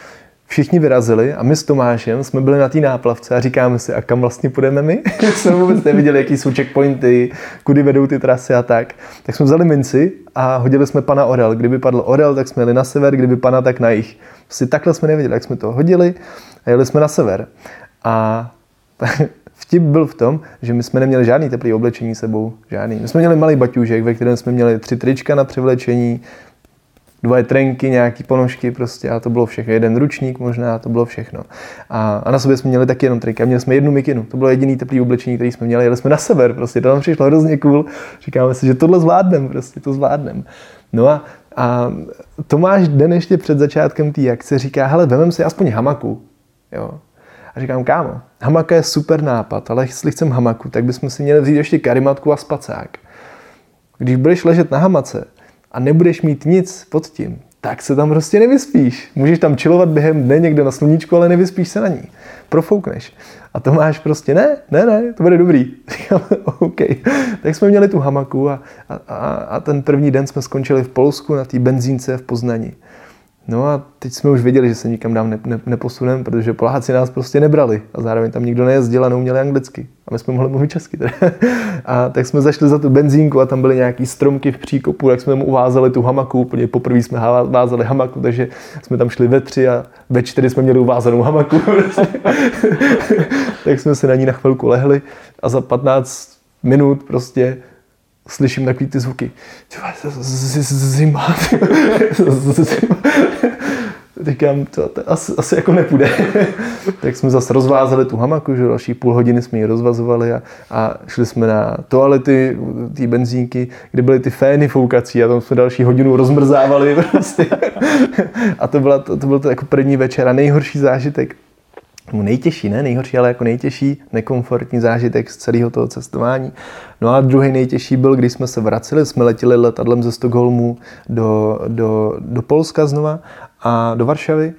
všichni vyrazili a my s Tomášem jsme byli na té náplavce a říkáme si, a kam vlastně půjdeme my? <laughs> jsme vůbec neviděli, jaký jsou checkpointy, kudy vedou ty trasy a tak. Tak jsme vzali minci a hodili jsme pana Orel. Kdyby padl Orel, tak jsme jeli na sever, kdyby pana, tak na jich. Prostě takhle jsme nevěděli, jak jsme to hodili a jeli jsme na sever. A vtip byl v tom, že my jsme neměli žádný teplý oblečení sebou, žádný. My jsme měli malý baťůžek, ve kterém jsme měli tři trička na převlečení, dvoje trenky, nějaký ponožky prostě a to bylo všechno. Jeden ručník možná, to bylo všechno. A, a na sobě jsme měli taky jenom trenky a měli jsme jednu mikinu. To bylo jediný teplý oblečení, který jsme měli. Jeli jsme na sever, prostě to nám přišlo hrozně cool. Říkáme si, že tohle zvládneme, prostě to zvládneme. No a, a Tomáš den ještě před začátkem té akce říká, hele, vemem si aspoň hamaku. Jo. A říkám, kámo, hamaka je super nápad, ale jestli chcem hamaku, tak bychom si měli vzít ještě karimatku a spacák. Když budeš ležet na hamace, a nebudeš mít nic pod tím, tak se tam prostě nevyspíš. Můžeš tam chillovat během dne někde na sluníčku, ale nevyspíš se na ní. Profoukneš. A to máš prostě, ne, ne, ne, to bude dobrý. <laughs> OK. Tak jsme měli tu hamaku a, a, a ten první den jsme skončili v Polsku na té benzínce v Poznani. No a teď jsme už věděli, že se nikam dám ne, ne, neposuneme, protože Poláci nás prostě nebrali a zároveň tam nikdo nejezdil a neuměli anglicky. A my jsme mohli mluvit česky. Teda. <laughs> A tak jsme zašli za tu benzínku a tam byly nějaký stromky v příkopu, tak jsme mu uvázali tu hamaku, úplně poprvé jsme vázali hamaku, takže jsme tam šli ve tři a ve čtyři jsme měli uvázanou hamaku. <laughs> tak jsme se na ní na chvilku lehli a za 15 minut prostě slyším takový ty zvuky. <laughs> Zima. Říkám, to, asi, asi jako nepůjde. <laughs> tak jsme zase rozvázali tu hamaku, že další půl hodiny jsme ji rozvazovali a, a šli jsme na toalety, ty benzínky, kde byly ty fény foukací a tam jsme další hodinu rozmrzávali. <laughs> Prostě. a to, byla, to, to byl to jako první večer a nejhorší zážitek no nejtěžší, ne nejhorší, ale jako nejtěžší nekomfortní zážitek z celého toho cestování. No a druhý nejtěžší byl, když jsme se vraceli, jsme letěli letadlem ze Stockholmu do, do, do Polska znova a do Varšavy.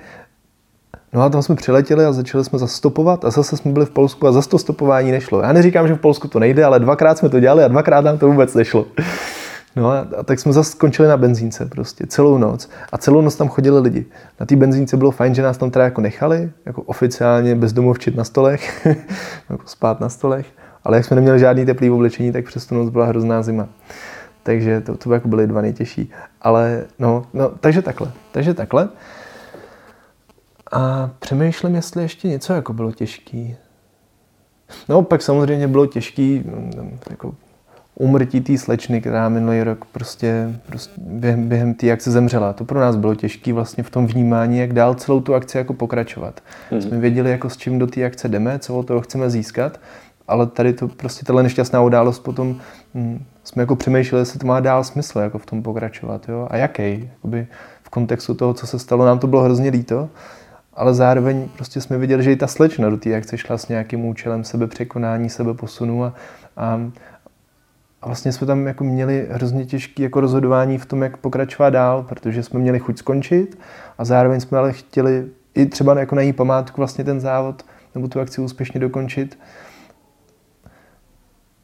No a tam jsme přiletěli a začali jsme zastopovat a zase jsme byli v Polsku a zase to stopování nešlo. Já neříkám, že v Polsku to nejde, ale dvakrát jsme to dělali a dvakrát nám to vůbec nešlo. No a, a tak jsme zase skončili na benzínce prostě celou noc a celou noc tam chodili lidi. Na té benzínce bylo fajn, že nás tam teda jako nechali, jako oficiálně bezdomovčit na stolech, <laughs> jako spát na stolech, ale jak jsme neměli žádný teplý oblečení, tak přes tu noc byla hrozná zima. Takže to, to by jako byly dva nejtěžší. Ale no, no, takže takhle, takže takhle. A přemýšlím, jestli ještě něco jako bylo těžký. No, pak samozřejmě bylo těžký jako umrtí té slečny, která minulý rok prostě, prostě během, během té akce zemřela. To pro nás bylo těžké vlastně v tom vnímání, jak dál celou tu akci jako pokračovat. Mm. Jsme věděli, jako s čím do té akce jdeme, co od toho chceme získat, ale tady to prostě tahle nešťastná událost potom hm, jsme jako přemýšleli, jestli to má dál smysl jako v tom pokračovat. Jo? A jaký? Jakoby v kontextu toho, co se stalo, nám to bylo hrozně líto, ale zároveň prostě jsme viděli, že i ta slečna do té akce šla s nějakým účelem sebepřekonání, sebeposunu a, a a vlastně jsme tam jako měli hrozně těžké jako rozhodování v tom, jak pokračovat dál, protože jsme měli chuť skončit a zároveň jsme ale chtěli i třeba jako na její památku vlastně ten závod nebo tu akci úspěšně dokončit.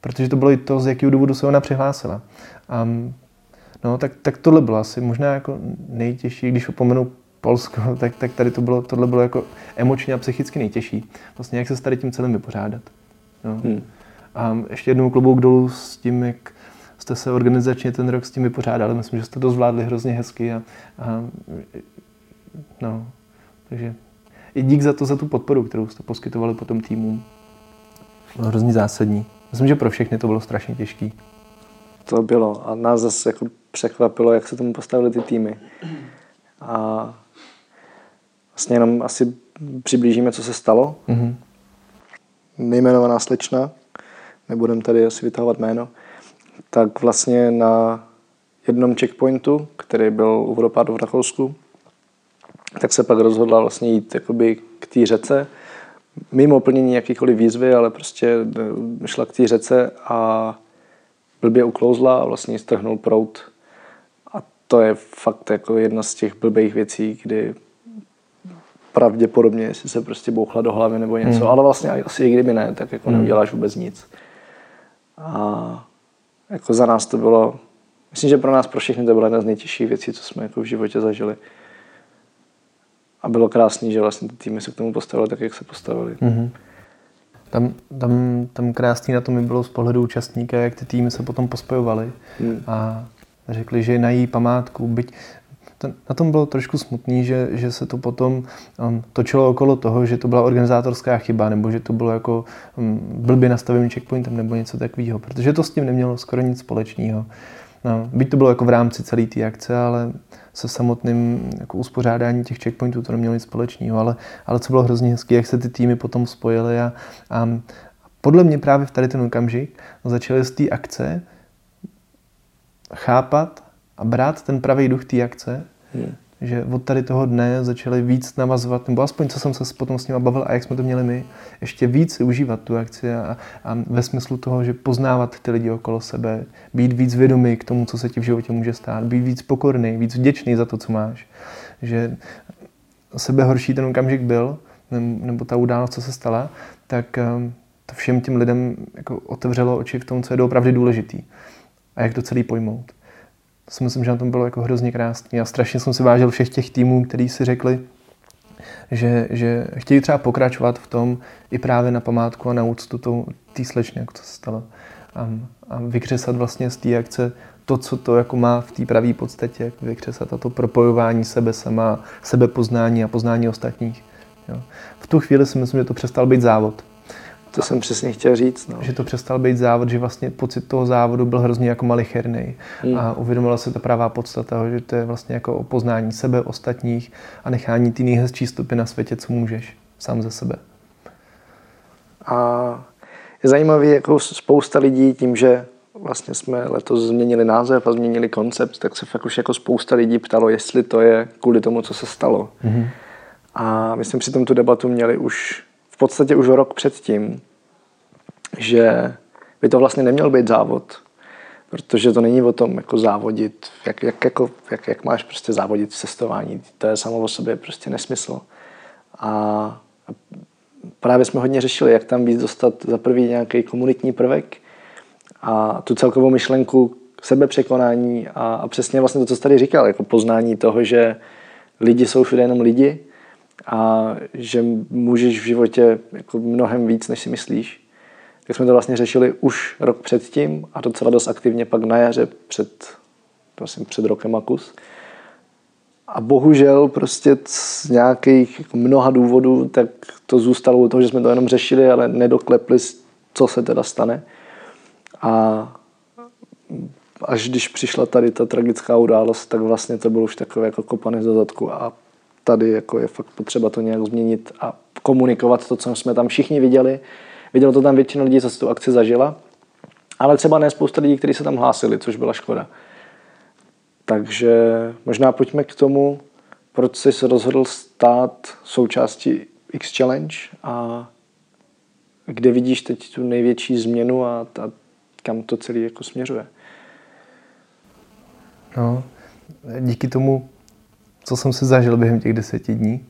Protože to bylo i to, z jakého důvodu se ona přihlásila. Um, no, tak, tak tohle bylo asi možná jako nejtěžší, když opomenu Polsko, <laughs> tak, tak tady to bylo, tohle bylo jako emočně a psychicky nejtěžší. Vlastně jak se s tady tím celým vypořádat. No. Hmm. A ještě jednou klobouk dolů s tím, jak jste se organizačně ten rok s tím vypořádali. Myslím, že jste to zvládli hrozně hezky. A, a, no, takže i dík za to, za tu podporu, kterou jste poskytovali potom týmům. Bylo hrozně zásadní. Myslím, že pro všechny to bylo strašně těžký. To bylo a nás zase jako překvapilo, jak se tomu postavili ty týmy. A vlastně jenom asi přiblížíme, co se stalo. Mm-hmm. Nejmenovaná slečna, nebudem tady asi vytahovat jméno, tak vlastně na jednom checkpointu, který byl u vodopádu v Rakousku, tak se pak rozhodla vlastně jít jakoby k té řece, mimo plnění jakýkoliv výzvy, ale prostě eh, šla k té řece a blbě uklouzla a vlastně strhnul prout. A to je fakt jako jedna z těch blbých věcí, kdy pravděpodobně, jestli se prostě bouchla do hlavy nebo něco, hmm. ale vlastně asi i kdyby ne, tak jako hmm. neuděláš vůbec nic. A jako za nás to bylo, myslím, že pro nás, pro všechny to byla jedna z nejtěžších věcí, co jsme jako v životě zažili. A bylo krásný, že vlastně ty týmy se k tomu postavili tak, jak se postavili. Mm-hmm. Tam, tam, tam krásný na tom mi bylo z pohledu účastníka, jak ty týmy se potom pospojovaly mm. a řekli, že na její památku, byť na tom bylo trošku smutný, že, že se to potom um, točilo okolo toho, že to byla organizátorská chyba, nebo že to bylo jako um, blbě nastaveným checkpointem, nebo něco takového, protože to s tím nemělo skoro nic společného. No, byť to bylo jako v rámci celé té akce, ale se samotným jako uspořádání těch checkpointů to nemělo nic společného, ale, ale co bylo hrozně hezké, jak se ty týmy potom spojily a, a podle mě právě v tady ten okamžik začaly z té akce chápat a brát ten pravý duch té akce, hmm. že od tady toho dne začali víc navazovat, nebo aspoň co jsem se potom s nimi bavil a jak jsme to měli my, ještě víc užívat tu akci a, a ve smyslu toho, že poznávat ty lidi okolo sebe, být víc vědomý k tomu, co se ti v životě může stát, být víc pokorný, víc vděčný za to, co máš. Že sebe horší ten okamžik byl, nebo ta událost, co se stala, tak um, to všem těm lidem jako otevřelo oči v tom, co je opravdu důležitý a jak to celý pojmout. To si myslím, že na tom bylo jako hrozně krásný. A strašně jsem si vážil všech těch týmů, kteří si řekli, že, že chtějí třeba pokračovat v tom i právě na památku a na úctu té slečně, jak to se stalo. A, a vykřesat vlastně z té akce to, co to jako má v té pravé podstatě, jak vykřesat a to propojování sebe sama, sebepoznání a poznání ostatních. Jo. V tu chvíli si myslím, že to přestal být závod. To jsem přesně chtěl říct. No. Že to přestal být závod, že vlastně pocit toho závodu byl hrozně jako malicherný. Hmm. A uvědomila se ta pravá podstata, že to je vlastně jako o poznání sebe, ostatních a nechání ty nejhezčí stupy na světě, co můžeš sám ze sebe. A je zajímavý, jako spousta lidí tím, že vlastně jsme letos změnili název a změnili koncept, tak se fakt už jako spousta lidí ptalo, jestli to je kvůli tomu, co se stalo. Mm-hmm. A my jsme při tom tu debatu měli už podstatě už rok předtím, že by to vlastně neměl být závod, protože to není o tom jako závodit, jak, jak, jako, jak, jak máš prostě závodit v cestování. To je samo o sobě prostě nesmysl. A právě jsme hodně řešili, jak tam víc dostat za prvý nějaký komunitní prvek a tu celkovou myšlenku sebepřekonání a, a přesně vlastně to, co jsi tady říkal, jako poznání toho, že lidi jsou všude jenom lidi a že můžeš v životě jako mnohem víc, než si myslíš. Tak jsme to vlastně řešili už rok předtím a docela dost aktivně pak na jaře před, prosím, před rokem a kus. A bohužel prostě z nějakých jako mnoha důvodů, tak to zůstalo u toho, že jsme to jenom řešili, ale nedoklepli, co se teda stane. A až když přišla tady ta tragická událost, tak vlastně to bylo už takové jako kopané za zadku a tady jako je fakt potřeba to nějak změnit a komunikovat to, co jsme tam všichni viděli. Vidělo to tam většina lidí, co tu akci zažila, ale třeba ne spousta lidí, kteří se tam hlásili, což byla škoda. Takže možná pojďme k tomu, proč jsi se rozhodl stát součástí X Challenge a kde vidíš teď tu největší změnu a, a kam to celé jako směřuje? No, díky tomu co jsem si zažil během těch deseti dní,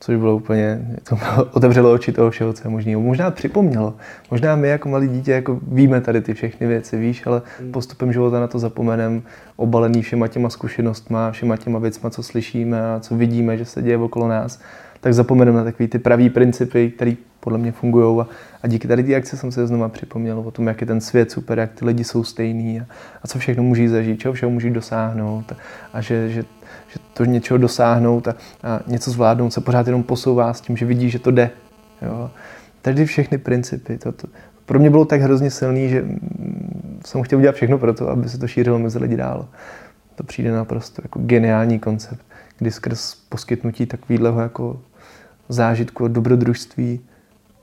což bylo úplně, to bylo, <laughs> otevřelo oči toho všeho, co je možného. Možná připomnělo. Možná my jako malí dítě jako víme tady ty všechny věci, víš, ale hmm. postupem života na to zapomenem, obalený všema těma zkušenostma, všema těma věcma, co slyšíme a co vidíme, že se děje okolo nás, tak zapomeneme na takové ty pravý principy, které podle mě fungují. A, a díky tady té akci jsem se znovu připomněl o tom, jak je ten svět super, jak ty lidi jsou stejný a, a co všechno můžeš zažít, čeho všeho můžeš dosáhnout. A, a že, že že to něčeho dosáhnout a, a něco zvládnout se pořád jenom posouvá s tím, že vidí, že to jde. Jo. Tady všechny principy, to, to, pro mě bylo tak hrozně silný, že jsem chtěl udělat všechno pro to, aby se to šířilo mezi lidi dál. To přijde naprosto jako geniální koncept, kdy skrz poskytnutí takového jako zážitku a dobrodružství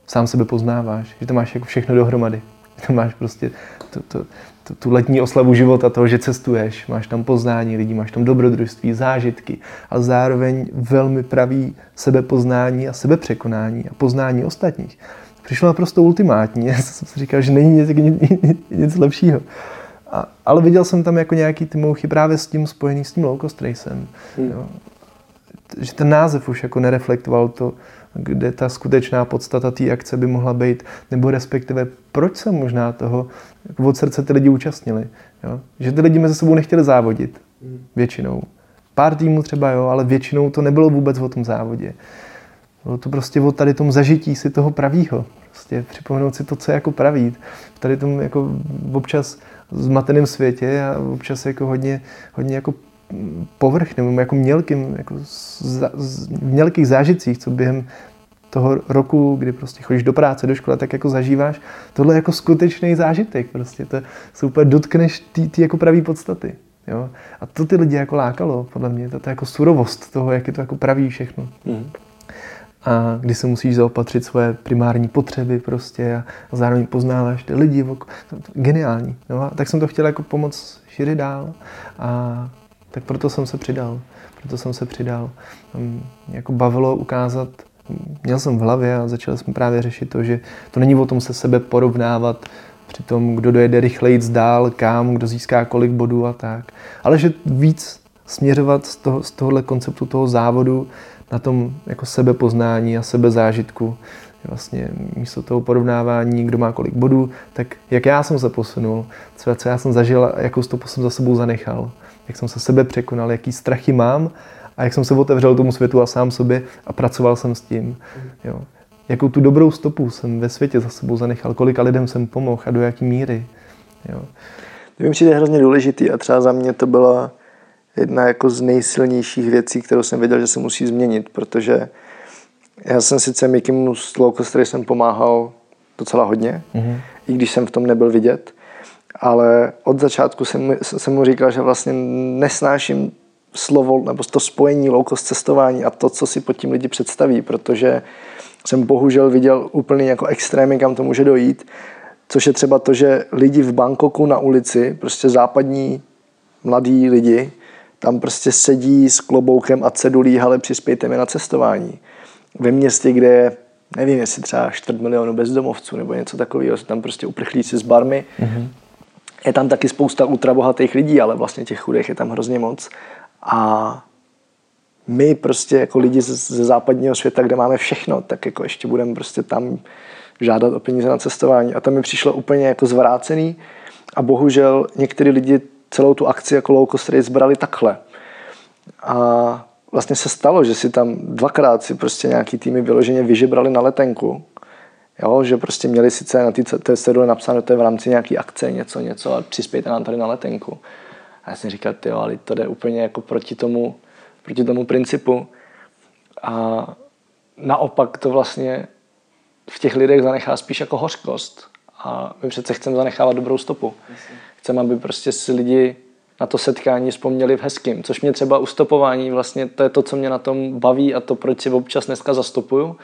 sám sebe poznáváš, že to máš jako všechno dohromady. <laughs> To máš prostě to, to, to, tu letní oslavu života, toho, že cestuješ, máš tam poznání lidí, máš tam dobrodružství, zážitky, ale zároveň velmi pravý sebepoznání a sebepřekonání a poznání ostatních. Přišlo naprosto ultimátní. <laughs> Já jsem si říkal, že není nic, nic, nic lepšího. A, ale viděl jsem tam jako nějaký ty mouchy právě s tím spojený s tím low cost racem. Hmm. Jo. Že ten název už jako nereflektoval to, kde ta skutečná podstata té akce by mohla být, nebo respektive proč se možná toho jako od srdce ty lidi účastnili. Jo? Že ty lidi mezi sebou nechtěli závodit. Hmm. Většinou. Pár týmů třeba jo, ale většinou to nebylo vůbec o tom závodě. Bylo to prostě o tady tom zažití si toho pravýho. Prostě připomenout si to, co je jako pravý. V tady tom jako občas zmateném světě a občas jako hodně, hodně jako povrchným, jako mělkým, jako z, z, mělkých zážitcích, co během toho roku, kdy prostě chodíš do práce, do školy, tak jako zažíváš, tohle jako skutečný zážitek, prostě to se úplně dotkneš ty jako pravý podstaty. Jo? A to ty lidi jako lákalo, podle mě, to je jako surovost toho, jak je to jako praví všechno. Mm a kdy se musíš zaopatřit svoje primární potřeby prostě a, zároveň poznáváš ty lidi. Vok... Geniální. No a tak jsem to chtěl jako pomoct šířit dál a tak proto jsem se přidal. Proto jsem se přidal. Um, jako bavilo ukázat, měl jsem v hlavě a začal jsem právě řešit to, že to není o tom se sebe porovnávat při tom, kdo dojede rychleji dál, kam, kdo získá kolik bodů a tak. Ale že víc směřovat z, toho, z tohohle konceptu toho závodu na tom jako sebepoznání a sebezážitku. Vlastně místo toho porovnávání, kdo má kolik bodů, tak jak já jsem se posunul, co, co já jsem zažil jakou stopu jsem za sebou zanechal. Jak jsem se sebe překonal, jaký strachy mám a jak jsem se otevřel tomu světu a sám sobě a pracoval jsem s tím. Jo. Jakou tu dobrou stopu jsem ve světě za sebou zanechal, kolika lidem jsem pomohl a do jaký míry. Jo. To mi přijde hrozně důležitý a třeba za mě to byla jedna jako z nejsilnějších věcí, kterou jsem věděl, že se musí změnit, protože já jsem sice Mikimu s low jsem pomáhal docela hodně, mm-hmm. i když jsem v tom nebyl vidět, ale od začátku jsem, jsem mu říkal, že vlastně nesnáším slovo nebo to spojení low cost cestování a to, co si pod tím lidi představí, protože jsem bohužel viděl úplně jako extrémy, kam to může dojít, což je třeba to, že lidi v Bangkoku na ulici, prostě západní mladí lidi, tam prostě sedí s kloboukem a cedulí, ale přispějte mi na cestování. Ve městě, kde je, nevím, jestli třeba čtvrt milionu bezdomovců nebo něco takového, jsou tam prostě uprchlíci s barmy. Mm-hmm. Je tam taky spousta ultrabohatých lidí, ale vlastně těch chudých je tam hrozně moc. A my prostě jako lidi ze západního světa, kde máme všechno, tak jako ještě budeme prostě tam žádat o peníze na cestování. A to mi přišlo úplně jako zvrácený. A bohužel některý lidi celou tu akci jako low cost race brali takhle. A vlastně se stalo, že si tam dvakrát si prostě nějaký týmy vyloženě vyžebrali na letenku. Jo, že prostě měli sice na té cedule napsáno, to je v rámci nějaký akce, něco, něco a přispějte nám tady na letenku. A já jsem říkal, jo, ale to jde úplně jako proti tomu, proti tomu principu. A naopak to vlastně v těch lidech zanechá spíš jako hořkost. A my přece chceme zanechávat dobrou stopu. Jasně. Chceme, aby prostě si lidi na to setkání vzpomněli v hezkým, což mě třeba u stopování vlastně to je to, co mě na tom baví a to, proč si občas dneska zastupuju.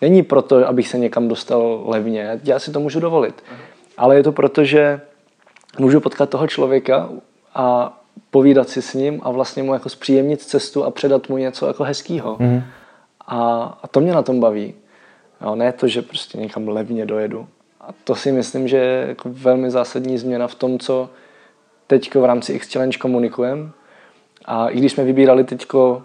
Není proto, abych se někam dostal levně, já si to můžu dovolit. Ale je to proto, že můžu potkat toho člověka a povídat si s ním a vlastně mu jako zpříjemnit cestu a předat mu něco jako hezkýho. Mm. A, a to mě na tom baví. Jo, ne to, že prostě někam levně dojedu. A to si myslím, že je jako velmi zásadní změna v tom, co teď v rámci X Challenge komunikujeme. A i když jsme vybírali teď eh,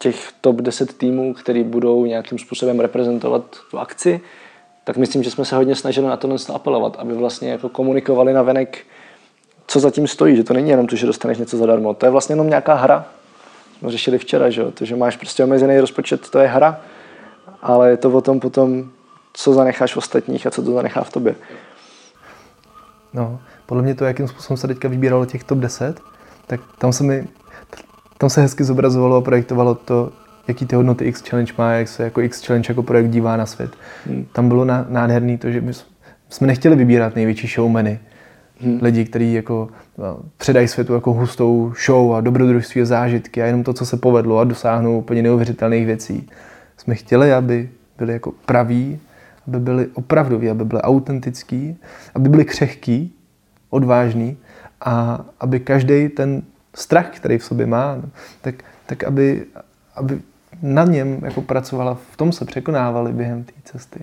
těch top 10 týmů, který budou nějakým způsobem reprezentovat tu akci, tak myslím, že jsme se hodně snažili na to apelovat, aby vlastně jako komunikovali na venek, co zatím stojí, že to není jenom to, že dostaneš něco zadarmo. To je vlastně jenom nějaká hra. Jsme řešili včera, že, to, že máš prostě omezený rozpočet, to je hra, ale je to o tom potom, co zanecháš v ostatních a co to zanechá v tobě. No, podle mě to, jakým způsobem se teďka vybíralo těch top 10, tak tam se mi tam se hezky zobrazovalo a projektovalo to, jaký ty hodnoty X Challenge má, jak se jako X Challenge jako projekt dívá na svět. Hmm. Tam bylo nádherný to, že my, jsme nechtěli vybírat největší showmeny. Hmm. Lidi, kteří jako no, předají světu jako hustou show a dobrodružství a zážitky a jenom to, co se povedlo a dosáhnou úplně neuvěřitelných věcí. Jsme chtěli, aby byli jako praví, aby byli opravdoví, aby byli autentický, aby byli křehký, odvážný a aby každý ten strach, který v sobě má, tak, tak aby, aby na něm jako pracovala, v tom se překonávali během té cesty.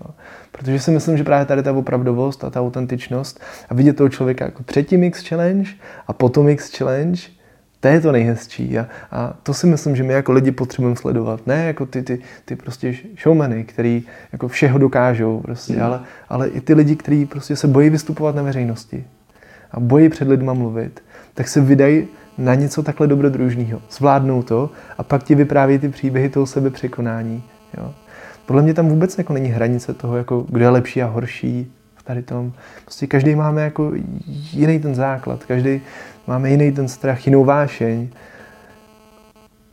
Jo. Protože si myslím, že právě tady ta opravdovost a ta autentičnost a vidět toho člověka jako předtím X challenge a potom X challenge, to je to nejhezčí. A, a to si myslím, že my jako lidi potřebujeme sledovat. Ne jako ty, ty, ty prostě showmany, který jako všeho dokážou, prostě, mm. ale, ale i ty lidi, kteří prostě se bojí vystupovat na veřejnosti a bojí před lidma mluvit, tak se vydají na něco takhle dobrodružného. Zvládnou to a pak ti vypráví ty příběhy toho sebepřekonání. Jo. Podle mě tam vůbec jako není hranice toho, jako kdo je lepší a horší tady tom. Prostě každý máme jako jiný ten základ, každý máme jiný ten strach, jinou vášeň.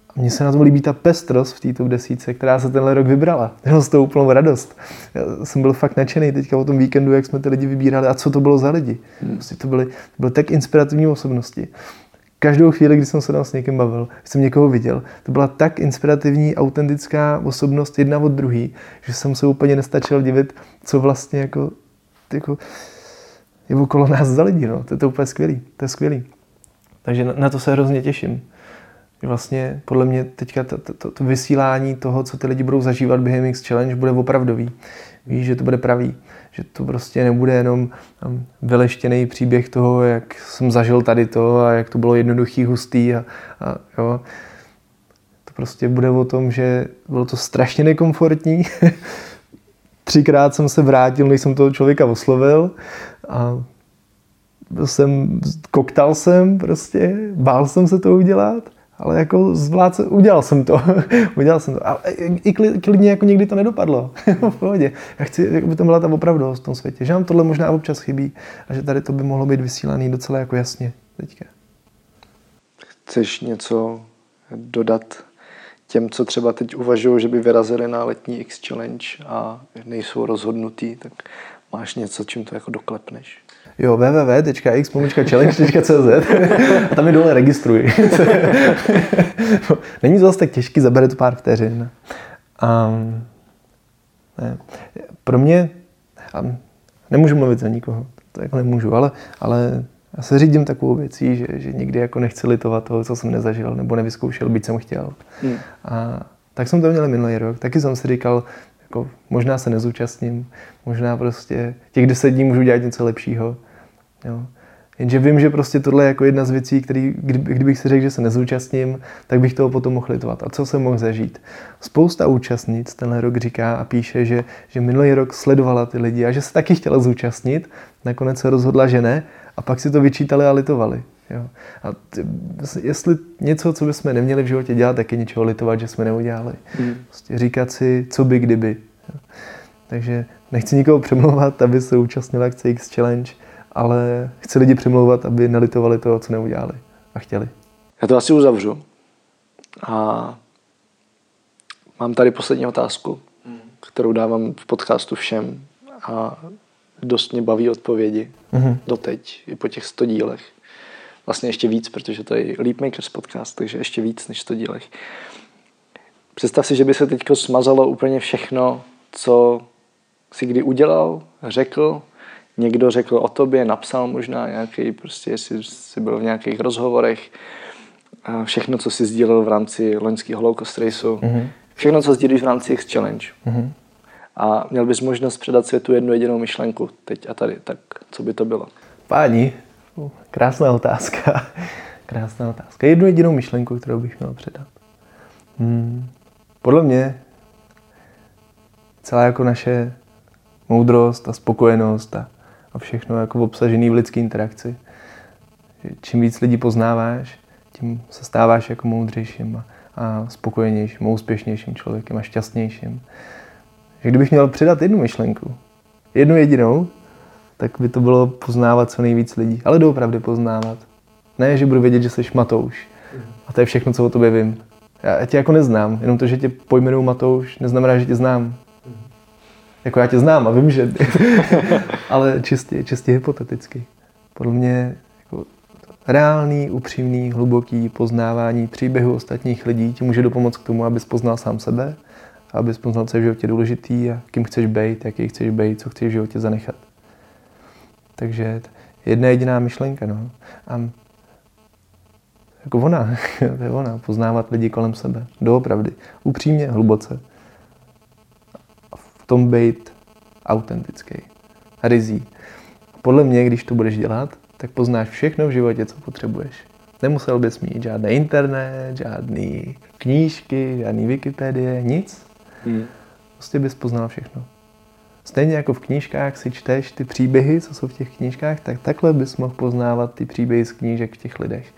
A mně se na tom líbí ta pestrost v této desíce, která se tenhle rok vybrala. Měl z toho úplnou radost. Já jsem byl fakt nadšený teďka o tom víkendu, jak jsme ty lidi vybírali a co to bylo za lidi. Hmm. Prostě to byly, to byly tak inspirativní osobnosti každou chvíli, kdy jsem se tam s někým bavil, jsem někoho viděl, to byla tak inspirativní, autentická osobnost jedna od druhý, že jsem se úplně nestačil divit, co vlastně jako, jako je okolo nás za lidi. No. To je to úplně skvělý. To je skvělý. Takže na, na to se hrozně těším. Vlastně podle mě teďka to, to, to, to vysílání toho, co ty lidi budou zažívat během X Challenge, bude opravdový. Víš, že to bude pravý že to prostě nebude jenom um, vyleštěný příběh toho, jak jsem zažil tady to a jak to bylo jednoduchý, hustý a, a jo. To prostě bude o tom, že bylo to strašně nekomfortní. <laughs> Třikrát jsem se vrátil, než jsem toho člověka oslovil a jsem, koktal jsem prostě, bál jsem se to udělat ale jako zvlád, udělal jsem to. <laughs> udělal jsem to. A i klidně jako někdy to nedopadlo. <laughs> v pohodě. Já chci, aby to byla ta opravdovost v tom světě. Že nám tohle možná občas chybí a že tady to by mohlo být vysílaný docela jako jasně teďka. Chceš něco dodat těm, co třeba teď uvažují, že by vyrazili na letní X Challenge a nejsou rozhodnutí, tak máš něco, čím to jako doklepneš? jo, www.x.challenge.cz a tam je dole registruj. <laughs> Není to zase tak těžký, zabere to pár vteřin. Um, ne. Pro mě, um, nemůžu mluvit za nikoho, to jako nemůžu, ale, ale já se řídím takovou věcí, že, že nikdy jako nechci litovat toho, co jsem nezažil nebo nevyzkoušel, byť jsem chtěl. Hmm. A tak jsem to měl minulý rok. Taky jsem si říkal, jako, možná se nezúčastním, možná prostě těch deset dní můžu dělat něco lepšího. Jo. Jenže vím, že prostě tohle je jako jedna z věcí, který, kdybych si řekl, že se nezúčastním, tak bych toho potom mohl litovat. A co jsem mohl zažít? Spousta účastnic tenhle rok říká a píše, že, že minulý rok sledovala ty lidi a že se taky chtěla zúčastnit, nakonec se rozhodla, že ne, a pak si to vyčítali a litovali. Jo. A t- jestli něco, co bychom neměli v životě dělat, tak je něčeho litovat, že jsme neudělali. Hmm. Prostě říkat si, co by kdyby. Jo. Takže nechci nikoho přemlouvat, aby se účastnil akce X Challenge, ale chci lidi přimlouvat, aby nelitovali toho, co neudělali a chtěli. Já to asi uzavřu. A mám tady poslední otázku, kterou dávám v podcastu všem a dost mě baví odpovědi mm-hmm. doteď, i po těch 100 dílech. Vlastně ještě víc, protože to je Leap Makers podcast, takže ještě víc než 100 dílech. Představ si, že by se teď smazalo úplně všechno, co si kdy udělal, řekl, někdo řekl o tobě, napsal možná nějaký, prostě jestli jsi byl v nějakých rozhovorech, a všechno, co jsi sdílel v rámci loňského cost raceu, mm-hmm. všechno, co sdílíš v rámci X Challenge. Mm-hmm. A měl bys možnost předat světu jednu jedinou myšlenku teď a tady, tak co by to bylo? Páni, krásná otázka. <laughs> Krásná otázka. Jednu jedinou myšlenku, kterou bych měl předat. Hmm. Podle mě celá jako naše moudrost a spokojenost a a všechno jako obsažený v lidské interakci. Čím víc lidí poznáváš, tím se stáváš jako moudřejším a, a spokojenějším, a úspěšnějším člověkem a šťastnějším. Kdybych měl předat jednu myšlenku, jednu jedinou, tak by to bylo poznávat co nejvíc lidí. Ale doopravdy poznávat. Ne, že budu vědět, že jsi Matouš. A to je všechno, co o tobě vím. Já tě jako neznám. Jenom to, že tě pojmenuju Matouš, neznamená, že tě znám. Jako já tě znám a vím, že... <laughs> ale čistě, čistě hypoteticky. Podle mě jako reálný, upřímný, hluboký poznávání příběhu ostatních lidí ti může dopomoct k tomu, abys poznal sám sebe, abys poznal, co je v životě důležitý a kým chceš být, jaký chceš být, co chceš v životě zanechat. Takže jedna jediná myšlenka. No. A jako ona, <laughs> to je ona, poznávat lidi kolem sebe. Doopravdy. Upřímně, hluboce. V tom být autentický. Rizí. Podle mě, když to budeš dělat, tak poznáš všechno v životě, co potřebuješ. Nemusel bys mít žádný internet, žádný knížky, žádný Wikipedie, nic. Hmm. Prostě bys poznal všechno. Stejně jako v knížkách si čteš ty příběhy, co jsou v těch knížkách, tak takhle bys mohl poznávat ty příběhy z knížek v těch lidech.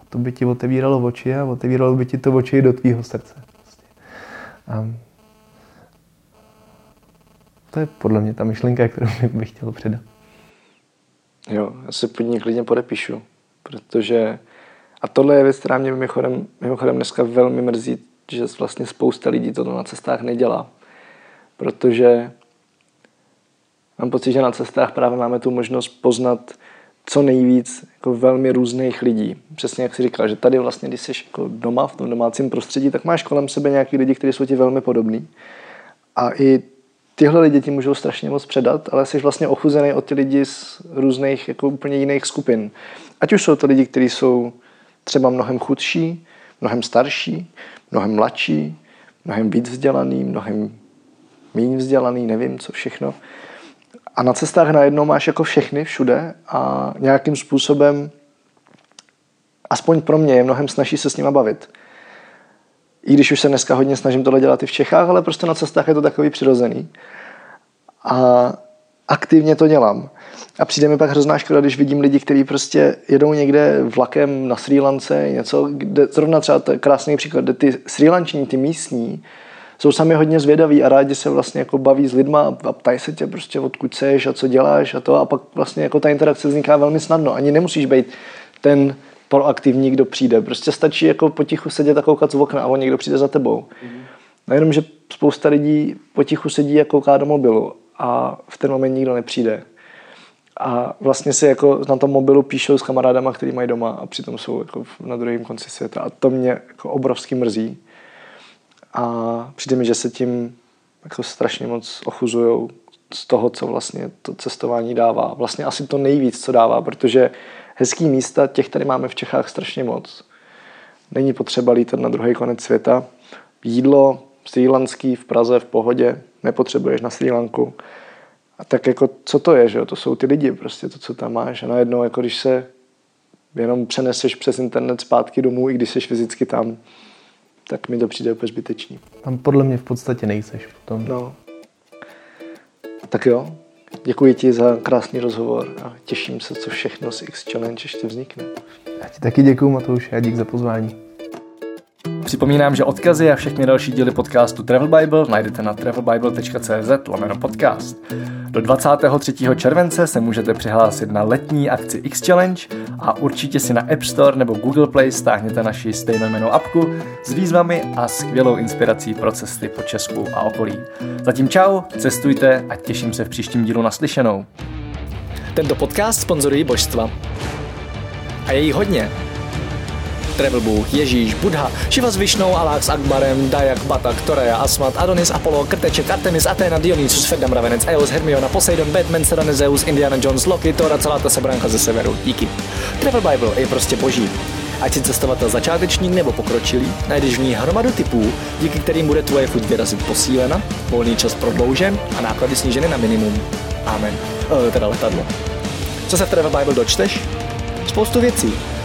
A to by ti otevíralo oči a otevíralo by ti to oči do tvýho srdce. Prostě. A to je podle mě ta myšlenka, kterou <laughs> bych chtěl předat. Jo, já se pod ní klidně podepíšu, protože a tohle je věc, která mě mimochodem, mimochodem dneska velmi mrzí, že vlastně spousta lidí to na cestách nedělá. Protože mám pocit, že na cestách právě máme tu možnost poznat co nejvíc jako velmi různých lidí. Přesně jak si říkal, že tady vlastně, když jsi jako doma v tom domácím prostředí, tak máš kolem sebe nějaký lidi, kteří jsou ti velmi podobní. A i tyhle lidi ti můžou strašně moc předat, ale jsi vlastně ochuzený od ty lidi z různých jako úplně jiných skupin. Ať už jsou to lidi, kteří jsou třeba mnohem chudší, mnohem starší, mnohem mladší, mnohem víc vzdělaný, mnohem méně vzdělaný, nevím co všechno. A na cestách najednou máš jako všechny všude a nějakým způsobem, aspoň pro mě, je mnohem snaží se s nima bavit. I když už se dneska hodně snažím tohle dělat i v Čechách, ale prostě na cestách je to takový přirozený. A aktivně to dělám. A přijde mi pak hrozná škoda, když vidím lidi, kteří prostě jedou někde vlakem na Sri Lance, něco, kde zrovna třeba to krásný příklad, kde ty Sri Lanční, ty místní, jsou sami hodně zvědaví a rádi se vlastně jako baví s lidma a ptají se tě prostě odkud seš a co děláš a to a pak vlastně jako ta interakce vzniká velmi snadno. Ani nemusíš být ten proaktivní, kdo přijde. Prostě stačí jako potichu sedět a koukat z okna a on někdo přijde za tebou. Mm-hmm. Nejenom, že spousta lidí potichu sedí a kouká do mobilu a v ten moment nikdo nepřijde. A vlastně si jako na tom mobilu píšou s kamarádama, který mají doma a přitom jsou jako na druhém konci světa. A to mě jako obrovsky mrzí. A přijde mi, že se tím jako strašně moc ochuzují z toho, co vlastně to cestování dává. Vlastně asi to nejvíc, co dává, protože hezký místa, těch tady máme v Čechách strašně moc. Není potřeba lítat na druhý konec světa. Jídlo, srílanský v Praze v pohodě, nepotřebuješ na Sri Lanku. A tak jako, co to je, že jo? To jsou ty lidi, prostě to, co tam máš. A najednou, jako když se jenom přeneseš přes internet zpátky domů, i když jsi fyzicky tam, tak mi to přijde úplně zbytečný. Tam podle mě v podstatě nejseš potom. No. Tak jo, děkuji ti za krásný rozhovor a těším se, co všechno z X Challenge ještě vznikne. Já ti taky děkuji, Matouš, a dík za pozvání. Připomínám, že odkazy a všechny další díly podcastu Travel Bible najdete na travelbible.cz lomeno podcast. Do 23. července se můžete přihlásit na letní akci X Challenge a určitě si na App Store nebo Google Play stáhněte naši stejnojmenou apku s výzvami a skvělou inspirací pro cesty po Česku a okolí. Zatím čau, cestujte a těším se v příštím dílu naslyšenou. Tento podcast sponzorují božstva. A je jí hodně. Travel Bůh, Ježíš, Buddha, Šiva s Višnou, Alák s Akbarem, Dajak, Batak, Toreja, Asmat, Adonis, Apollo, Krteček, Artemis, Athena, Dionysus, Ferdam, Ravenec, Eos, Hermiona, Poseidon, Batman, Serena, Zeus, Indiana Jones, Loki, Thor a celá ta sebranka ze severu. Díky. Travel Bible je prostě boží. Ať si cestovatel začáteční nebo pokročilý, najdeš v ní hromadu typů, díky kterým bude tvoje chuť vyrazit posílena, volný čas prodloužen a náklady sníženy na minimum. Amen. E, teda letadlo. Co se v Travel Bible dočteš? Spoustu věcí,